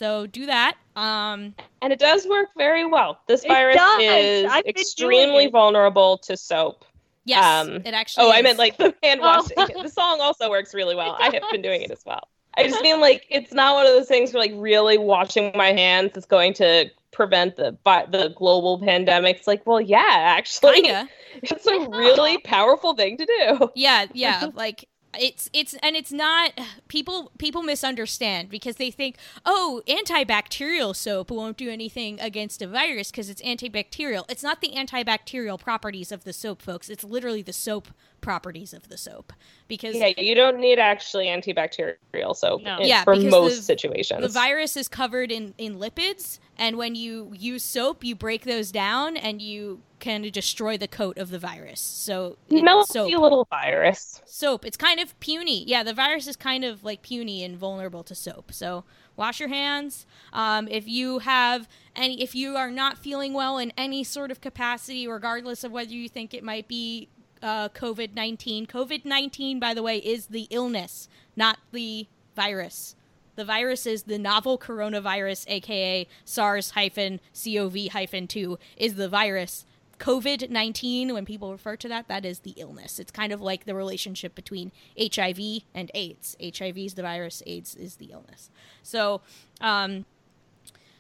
So do that. Um, and it does work very well. This virus does. is I've extremely vulnerable to soap. yes, Um, it actually. Oh, I meant like the hand Oh. washing. the song also works really well. I have been doing it as well. I just mean like it's not one of those things where like really washing my hands is going to prevent the the global pandemic. It's like, well, yeah, actually, kinda. it's a really powerful thing to do. yeah yeah like it's it's and it's not people people misunderstand because they think oh antibacterial soap won't do anything against a virus because it's antibacterial. It's not the antibacterial properties of the soap folks. It's literally the soap properties of the soap because Yeah, you don't need actually antibacterial soap No. in- Yeah, for most the- situations. the virus is covered in in lipids and when you use soap you break those down and you kind of destroy the coat of the virus so it- Melty soap little virus. soap. It's kind of puny. Yeah, the virus is kind of like puny and vulnerable to soap. So wash your hands. Um, if you have any, if you are not feeling well in any sort of capacity, regardless of whether you think it might be uh, COVID nineteen. COVID nineteen, by the way, is the illness, not the virus. The virus is the novel coronavirus, aka SARS CoV 2, is the virus. COVID 19, when people refer to that, that is the illness. It's kind of like the relationship between HIV and AIDS. HIV is the virus, AIDS is the illness. So, um,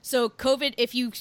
so COVID, if you,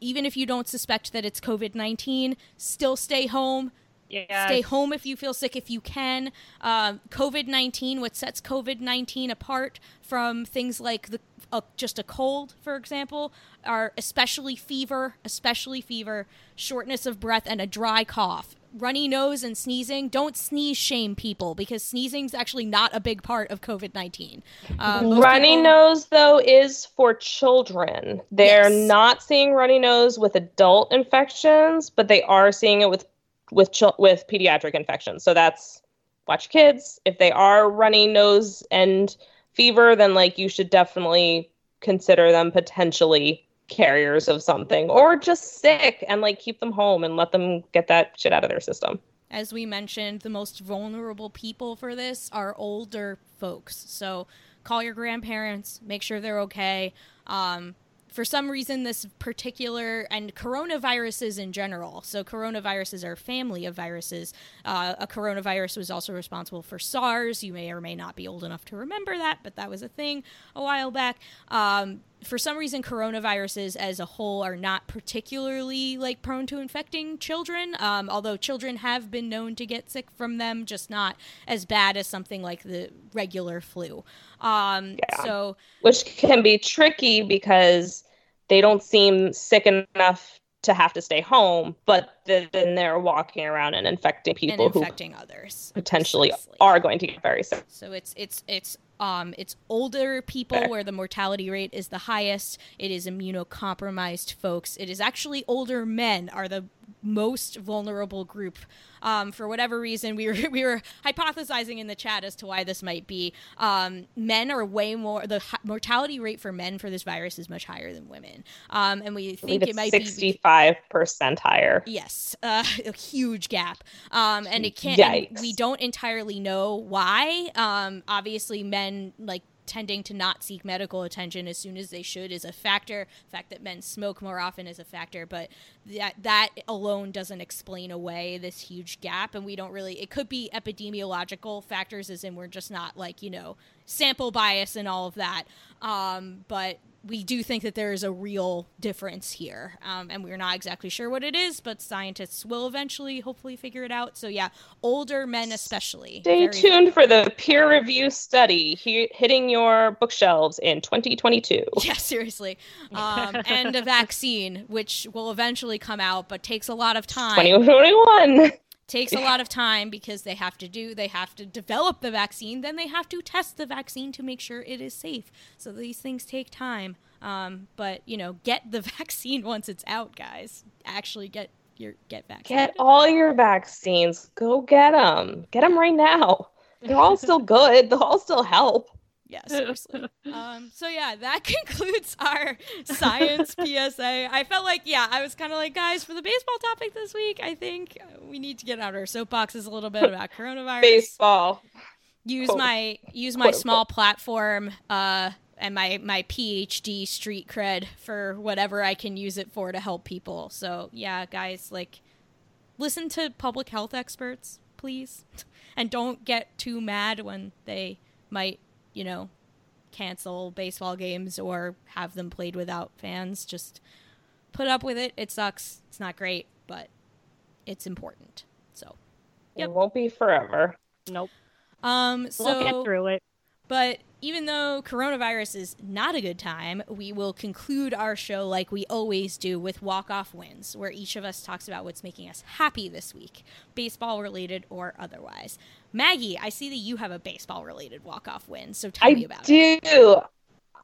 even if you don't suspect that it's COVID 19, still stay home. Yeah. Stay home if you feel sick, if you can. Um, COVID 19, what sets COVID 19 apart from things like the uh, just a cold, for example, are especially fever, especially fever, shortness of breath, and a dry cough. runny nose and sneezing, don't sneeze shame people because sneezing's actually not a big part of COVID 19. Uh, runny people... nose, though, is for children. They're yes. not seeing runny nose with adult infections, but they are seeing it with with ch- with pediatric infections. So that's watch kids. If they are runny nose and fever, then like you should definitely consider them potentially carriers of something or just sick and like keep them home and let them get that shit out of their system. As we mentioned, the most vulnerable people for this are older folks. So call your grandparents, make sure they're okay. Um, for some reason, this particular and coronaviruses in general. So coronaviruses are a family of viruses. Uh, a coronavirus was also responsible for SARS. You may or may not be old enough to remember that, but that was a thing a while back. Um, for some reason coronaviruses as a whole are not particularly like prone to infecting children um, although children have been known to get sick from them just not as bad as something like the regular flu um, yeah. so which can be tricky because they don't seem sick enough to have to stay home, but then they're walking around and infecting people and infecting who others potentially precisely. are going to get very sick. So it's it's it's um it's older people Fair. where the mortality rate is the highest. It is immunocompromised folks. It is actually older men are the most vulnerable group. Um, for whatever reason, we were we were hypothesizing in the chat as to why this might be. Um, men are way more. The mortality rate for men for this virus is much higher than women, um, and we think it might 65% be sixty-five percent higher. Yes, uh, a huge gap, um, and it can't. And we don't entirely know why. Um, obviously, men like tending to not seek medical attention as soon as they should is a factor. The fact that men smoke more often is a factor, but that that alone doesn't explain away this huge gap. And we don't really. It could be epidemiological factors, as in we're just not like you know sample bias and all of that. Um, but we do think that there is a real difference here, um, and we're not exactly sure what it is, but scientists will eventually, hopefully, figure it out. So, yeah, older men especially. Stay tuned for the peer review study he- hitting your bookshelves in 2022. Yeah, seriously, um, and a vaccine, which will eventually come out, but takes a lot of time. 2021 takes a lot of time because they have to do they have to develop the vaccine then they have to test the vaccine to make sure it is safe. So these things take time um, but you know get the vaccine once it's out guys. Actually get your get vaccinated. get all your vaccines. Go get them get them right now. They're all still good. They'll all still help yeah, seriously. um, so yeah, that concludes our science PSA. I felt like, yeah, I was kind of like, guys, for the baseball topic this week, I think we need to get out of our soapboxes a little bit about coronavirus. Baseball. Use quote, my use my small platform uh, and my my PhD street cred for whatever I can use it for to help people. So yeah, guys, like listen to public health experts, please, and don't get too mad when they might you know, cancel baseball games or have them played without fans. Just put up with it. It sucks. It's not great, but it's important. So, yep. it won't be forever. Nope. Um. So we'll get through it. But even though coronavirus is not a good time, we will conclude our show like we always do with walk off wins, where each of us talks about what's making us happy this week, baseball related or otherwise. Maggie, I see that you have a baseball related walk off win, so tell I me about do. it. I do.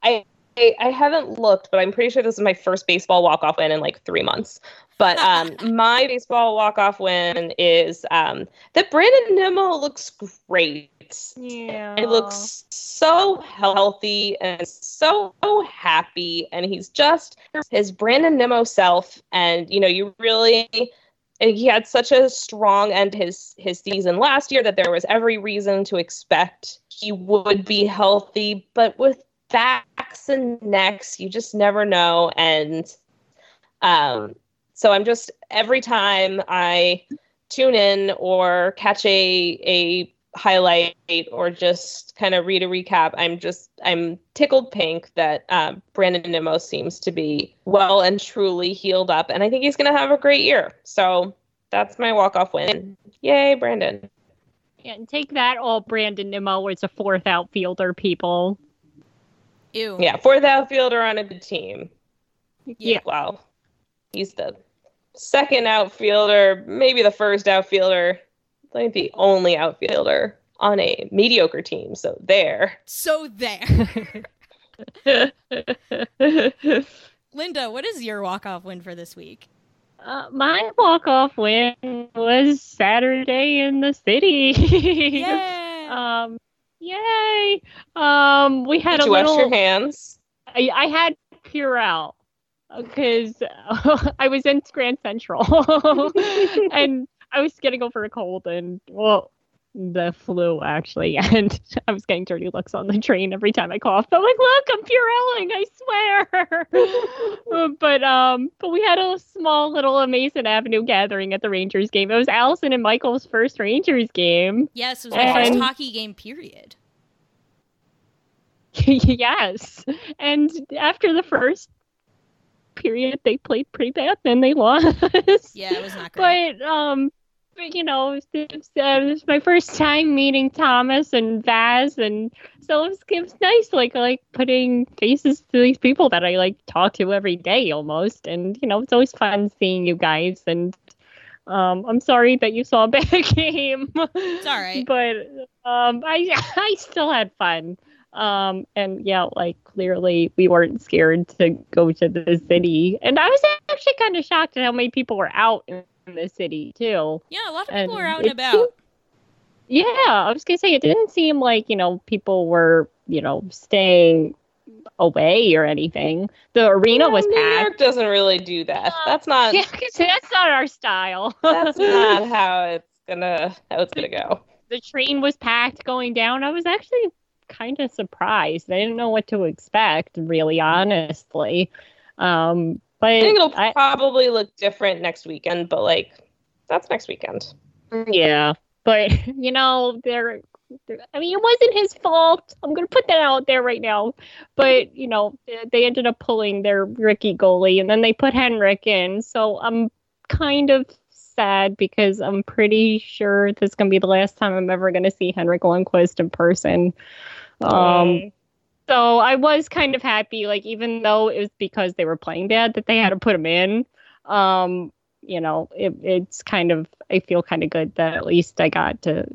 I I, I haven't looked, but I'm pretty sure this is my first baseball walk off win in like three months. But um, my baseball walk off win is um, that Brandon Nimmo looks great. Yeah, he looks so healthy and so happy, and he's just his Brandon Nimmo self. And you know, you really he had such a strong end his his season last year that there was every reason to expect he would be healthy. But with backs and necks. You just never know. And um, so I'm just every time I tune in or catch a a highlight or just kind of read a recap, I'm just I'm tickled pink that um, Brandon Nimmo seems to be well and truly healed up, and I think he's going to have a great year. So that's my walk off win. Yay, Brandon! Yeah, and take that, all Brandon Nimmo was a fourth outfielder, people. Ew. Yeah, fourth outfielder on a good team. Yeah. Wow. He's the second outfielder, maybe the first outfielder, like the only outfielder on a mediocre team. So there. So there. Linda, what is your walk-off win for this week? Uh, my walk-off win was Saturday in the city. Yay! um, yay! Um, we had Did a you little. wash your hands? I, I had Purell because I was in Grand Central and I was getting over a cold and well, the flu actually, and I was getting dirty looks on the train every time I coughed. I'm like, look, I'm Purelling, I swear. but um, but we had a small little Amazing Avenue gathering at the Rangers game. It was Allison and Michael's first Rangers game. Yes, it was my first hockey game. Period. yes. And after the first period, they played pretty bad. Then they lost. Yeah, it was not great. But um, you know, it's, it's, it my first time meeting Thomas and Vaz, and so it was, it was nice, like like putting faces to these people that I like talk to every day almost, and you know, it's always fun seeing you guys. And um, I'm sorry that you saw a bad game. It's all right. But um, I I still had fun. Um, and yeah, like clearly we weren't scared to go to the city, and I was actually kind of shocked at how many people were out in the city too. Yeah, a lot of And people were out and about. seemed- Yeah, I was gonna say it didn't seem like you know people were you know staying away or anything. The arena was New packed. York doesn't really do that. That's not. Yeah, 'cause that's not our style. That's not how it's gonna how it's gonna go. the train was packed going down. I was actually kind of surprised. I didn't know what to expect, really, honestly. Um, but I think it'll I- probably look different next weekend, but like that's next weekend. yeah, but you know, there. I mean, it wasn't his fault. I'm gonna put that out there right now. But you know, they ended up pulling their Ricky goalie, and then they put Henrik in. So I'm kind of sad because I'm pretty sure this is gonna be the last time I'm ever gonna see Henrik Lundqvist in person. Um, So I was kind of happy, like even though it was because they were playing bad that they had to put him in. Um, you know, it, it's kind of I feel kind of good that at least I got to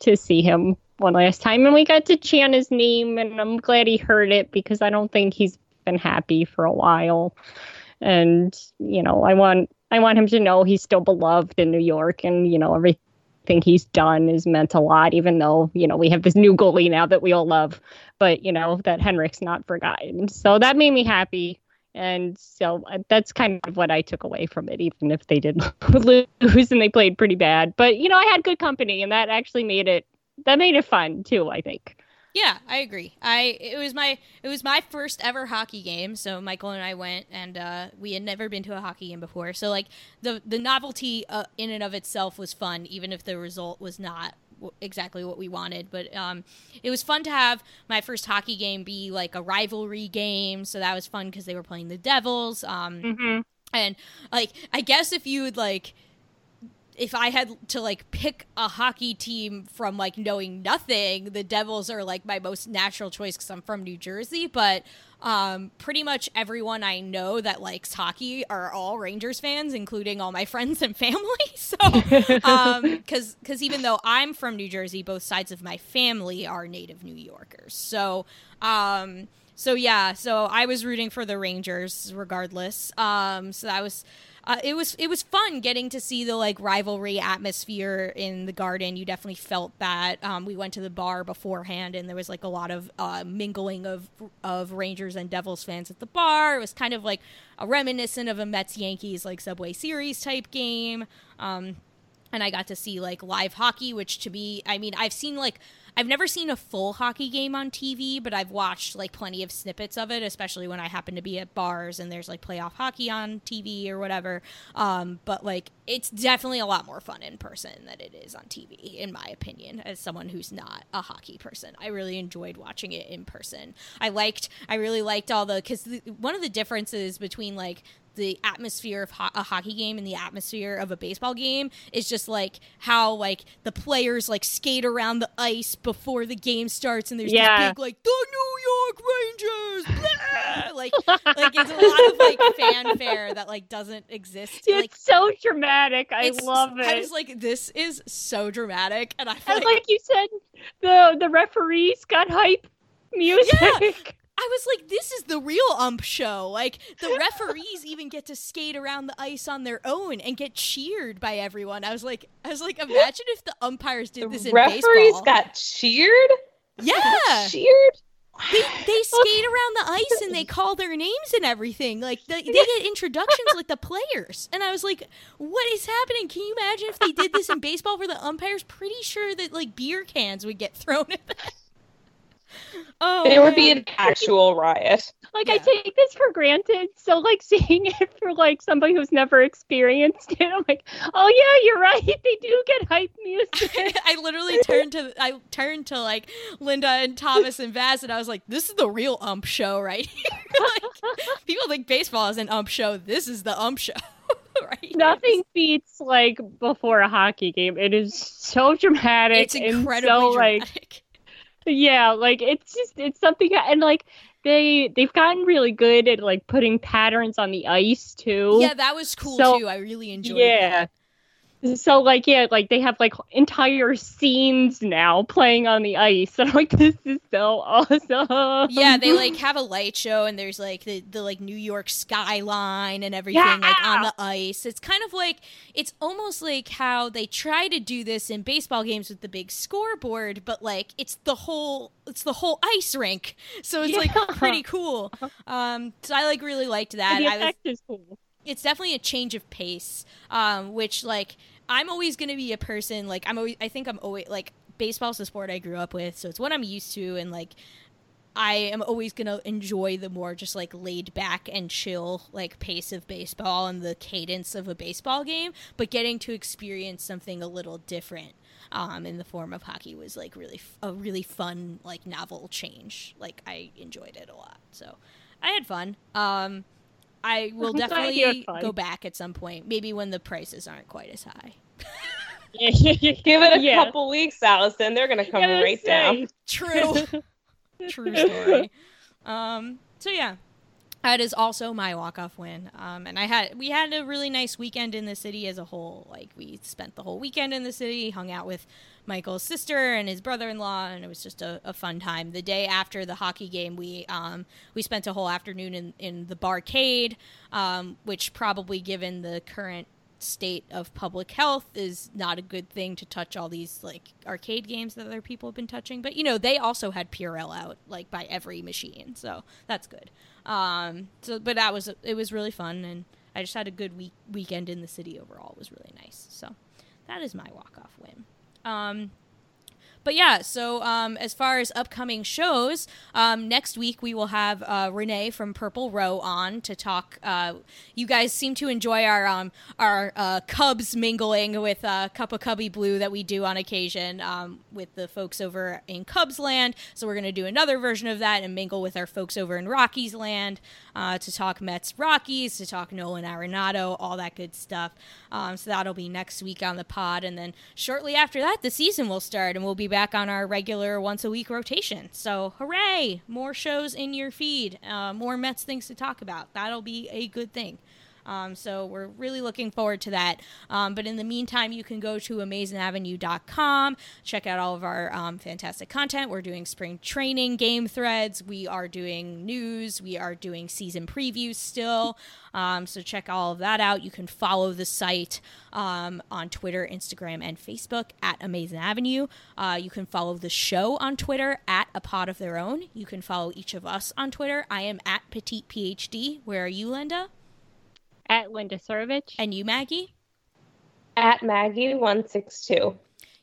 to see him one last time, and we got to chant his name, and I'm glad he heard it because I don't think he's been happy for a while, and you know, I want I want him to know he's still beloved in New York, and you know everything he's done is meant a lot, even though you know we have this new goalie now that we all love but you know that Henrik's not forgotten. So that made me happy, and so uh, that's kind of what I took away from it, even if they did lose and they played pretty bad. But you know, I had good company, and that actually made it that made it fun too. I think. Yeah, I agree. I it was my it was my first ever hockey game. So Michael and I went, and uh, we had never been to a hockey game before. So like the the novelty uh, in and of itself was fun, even if the result was not w- exactly what we wanted. But um, it was fun to have my first hockey game be like a rivalry game. So that was fun because they were playing the Devils. Um, Mm-hmm. and like I guess if you would like if I had to like pick a hockey team from like knowing nothing, the Devils are like my most natural choice because I'm from New Jersey. But um, pretty much everyone I know that likes hockey are all Rangers fans, including all my friends and family. So, because because even though I'm from New Jersey, both sides of my family are native New Yorkers. So, um, so yeah, so I was rooting for the Rangers regardless. Um, so that was. It was it was fun getting to see the like rivalry atmosphere in the garden. You definitely felt that. Um, we went to the bar beforehand, and there was like a lot of uh, mingling of of Rangers and Devils fans at the bar. It was kind of like a reminiscent of a Mets Yankees like Subway Series type game. Um, and I got to see like live hockey, which to me, I mean, I've seen like I've never seen a full hockey game on TV, but I've watched like plenty of snippets of it, especially when I happen to be at bars and there's like playoff hockey on TV or whatever. Um, but like it's definitely a lot more fun in person than it is on TV, in my opinion, as someone who's not a hockey person. I really enjoyed watching it in person. I liked, I really liked all the, because one of the differences between like the atmosphere of ho- a hockey game and the atmosphere of a baseball game is just like how like the players like skate around the ice before the game starts and there's Yeah. this big like the New York Rangers. Like, like it's a lot of like fanfare that like doesn't exist. It's like, so dramatic. I love it. I was like, this is so dramatic, and I feel and like, like you said, the the referees got hype music. I was like, this is the real ump show. Like the referees even get to skate around the ice on their own and get cheered by everyone. I was like, I was like, imagine if the umpires did this in referees baseball. Referees got cheered. yeah, Cheered. they, they skate around the ice and they call their names and everything. Like they, they get introductions like the players. And I was like, what is happening? Can you imagine if they did this in baseball for the umpires? Pretty sure that like beer cans would get thrown at them. Oh, There would be an actual riot. Like Yeah. I take this for granted. So like seeing it for like somebody who's never experienced it, I'm like, oh yeah, you're right. They do get hype music. I literally turned to I turned to like Linda and Thomas and Vaz and I was like, this is the real ump show right here. like, people think baseball is an ump show. This is the ump show. right? Nothing beats like before a hockey game. It is so dramatic. It's and incredibly so, like dramatic. Yeah, like it's just it's something and like they they've gotten really good at like putting patterns on the ice too. yeah, that was cool So- too. I really enjoyed Yeah. that. So like yeah, like they have like entire scenes now playing on the ice. And I'm like, this is so awesome. Yeah, they like have a light show and there's like the, the like New York skyline and everything like on the ice. It's kind of like it's almost like how they try to do this in baseball games with the big scoreboard, but like it's the whole it's the whole ice rink. So it's like pretty cool. Um so I like really liked that. the I was effect is cool. It's definitely a change of pace um which like i'm always going to be a person like i'm always i think i'm always like baseball's the sport i grew up with so it's what i'm used to and like i am always going to enjoy the more just like laid back and chill like pace of baseball and the cadence of a baseball game but getting to experience something a little different um, in the form of hockey was like really f- a really fun like novel change. Like i enjoyed it a lot so i had fun. Um I will I'm glad you had definitely go back at some point, maybe when the prices aren't quite as high. Give it a Yeah. couple weeks, Allison. They're gonna come Gonna right say. down. True. True story. Um, so yeah, that is also my walk off win. Um, and I had we had a really nice weekend in the city as a whole. Like we spent the whole weekend in the city, hung out with Michael's sister and his brother in law, and it was just a, a fun time. The day after the hockey game, we um, we spent a whole afternoon in in the barcade, um, which probably given the current state of public health is not a good thing to touch all these like arcade games that other people have been touching but you know they also had purell out like by every machine so that's good um so but that was it was really fun and i just had a good week weekend in the city overall. It was really nice. So that is my walk off win. Um but yeah, so um, as far as upcoming shows, um, next week we will have uh, Renee from Purple Row on to talk. Uh, you guys seem to enjoy our um, our uh, Cubs mingling with uh, Cup of Cubby Blue that we do on occasion um, with the folks over in Cubs Land. So we're going to do another version of that and mingle with our folks over in Rockies Land uh, to talk Mets Rockies, to talk Nolan Arenado, all that good stuff. Um, so that'll be next week on the pod, and then shortly after that, the season will start, and we'll be back on our regular once a week rotation. So hooray! More shows in your feed, uh, more Mets things to talk about. That'll be a good thing. Um, so we're really looking forward to that. Um, but in the meantime, you can go to amazingavenue.com, check out all of our um, fantastic content. We're doing spring training game threads. We are doing news. We are doing season previews still. Um, so check all of that out. You can follow the site um, on Twitter, Instagram, and Facebook at Amazing Avenue. Uh, you can follow the show on Twitter at A Pod of Their Own. You can follow each of us on Twitter. I am at Petite PhD. Where are you, Linda? At Linda Surovich. And you, Maggie? At Maggie162.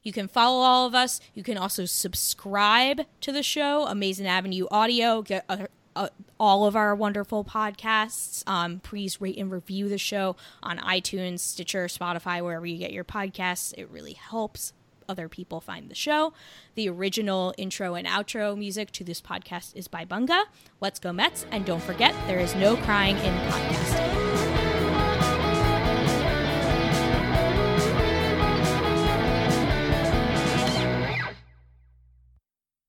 You can follow all of us. You can also subscribe to the show, Amazing Avenue Audio. Get uh, uh, all of our wonderful podcasts. Um, please rate and review the show on iTunes, Stitcher, Spotify, wherever you get your podcasts. It really helps other people find the show. The original intro and outro music to this podcast is by Bunga. Let's go Mets, and don't forget there is no crying in podcasting.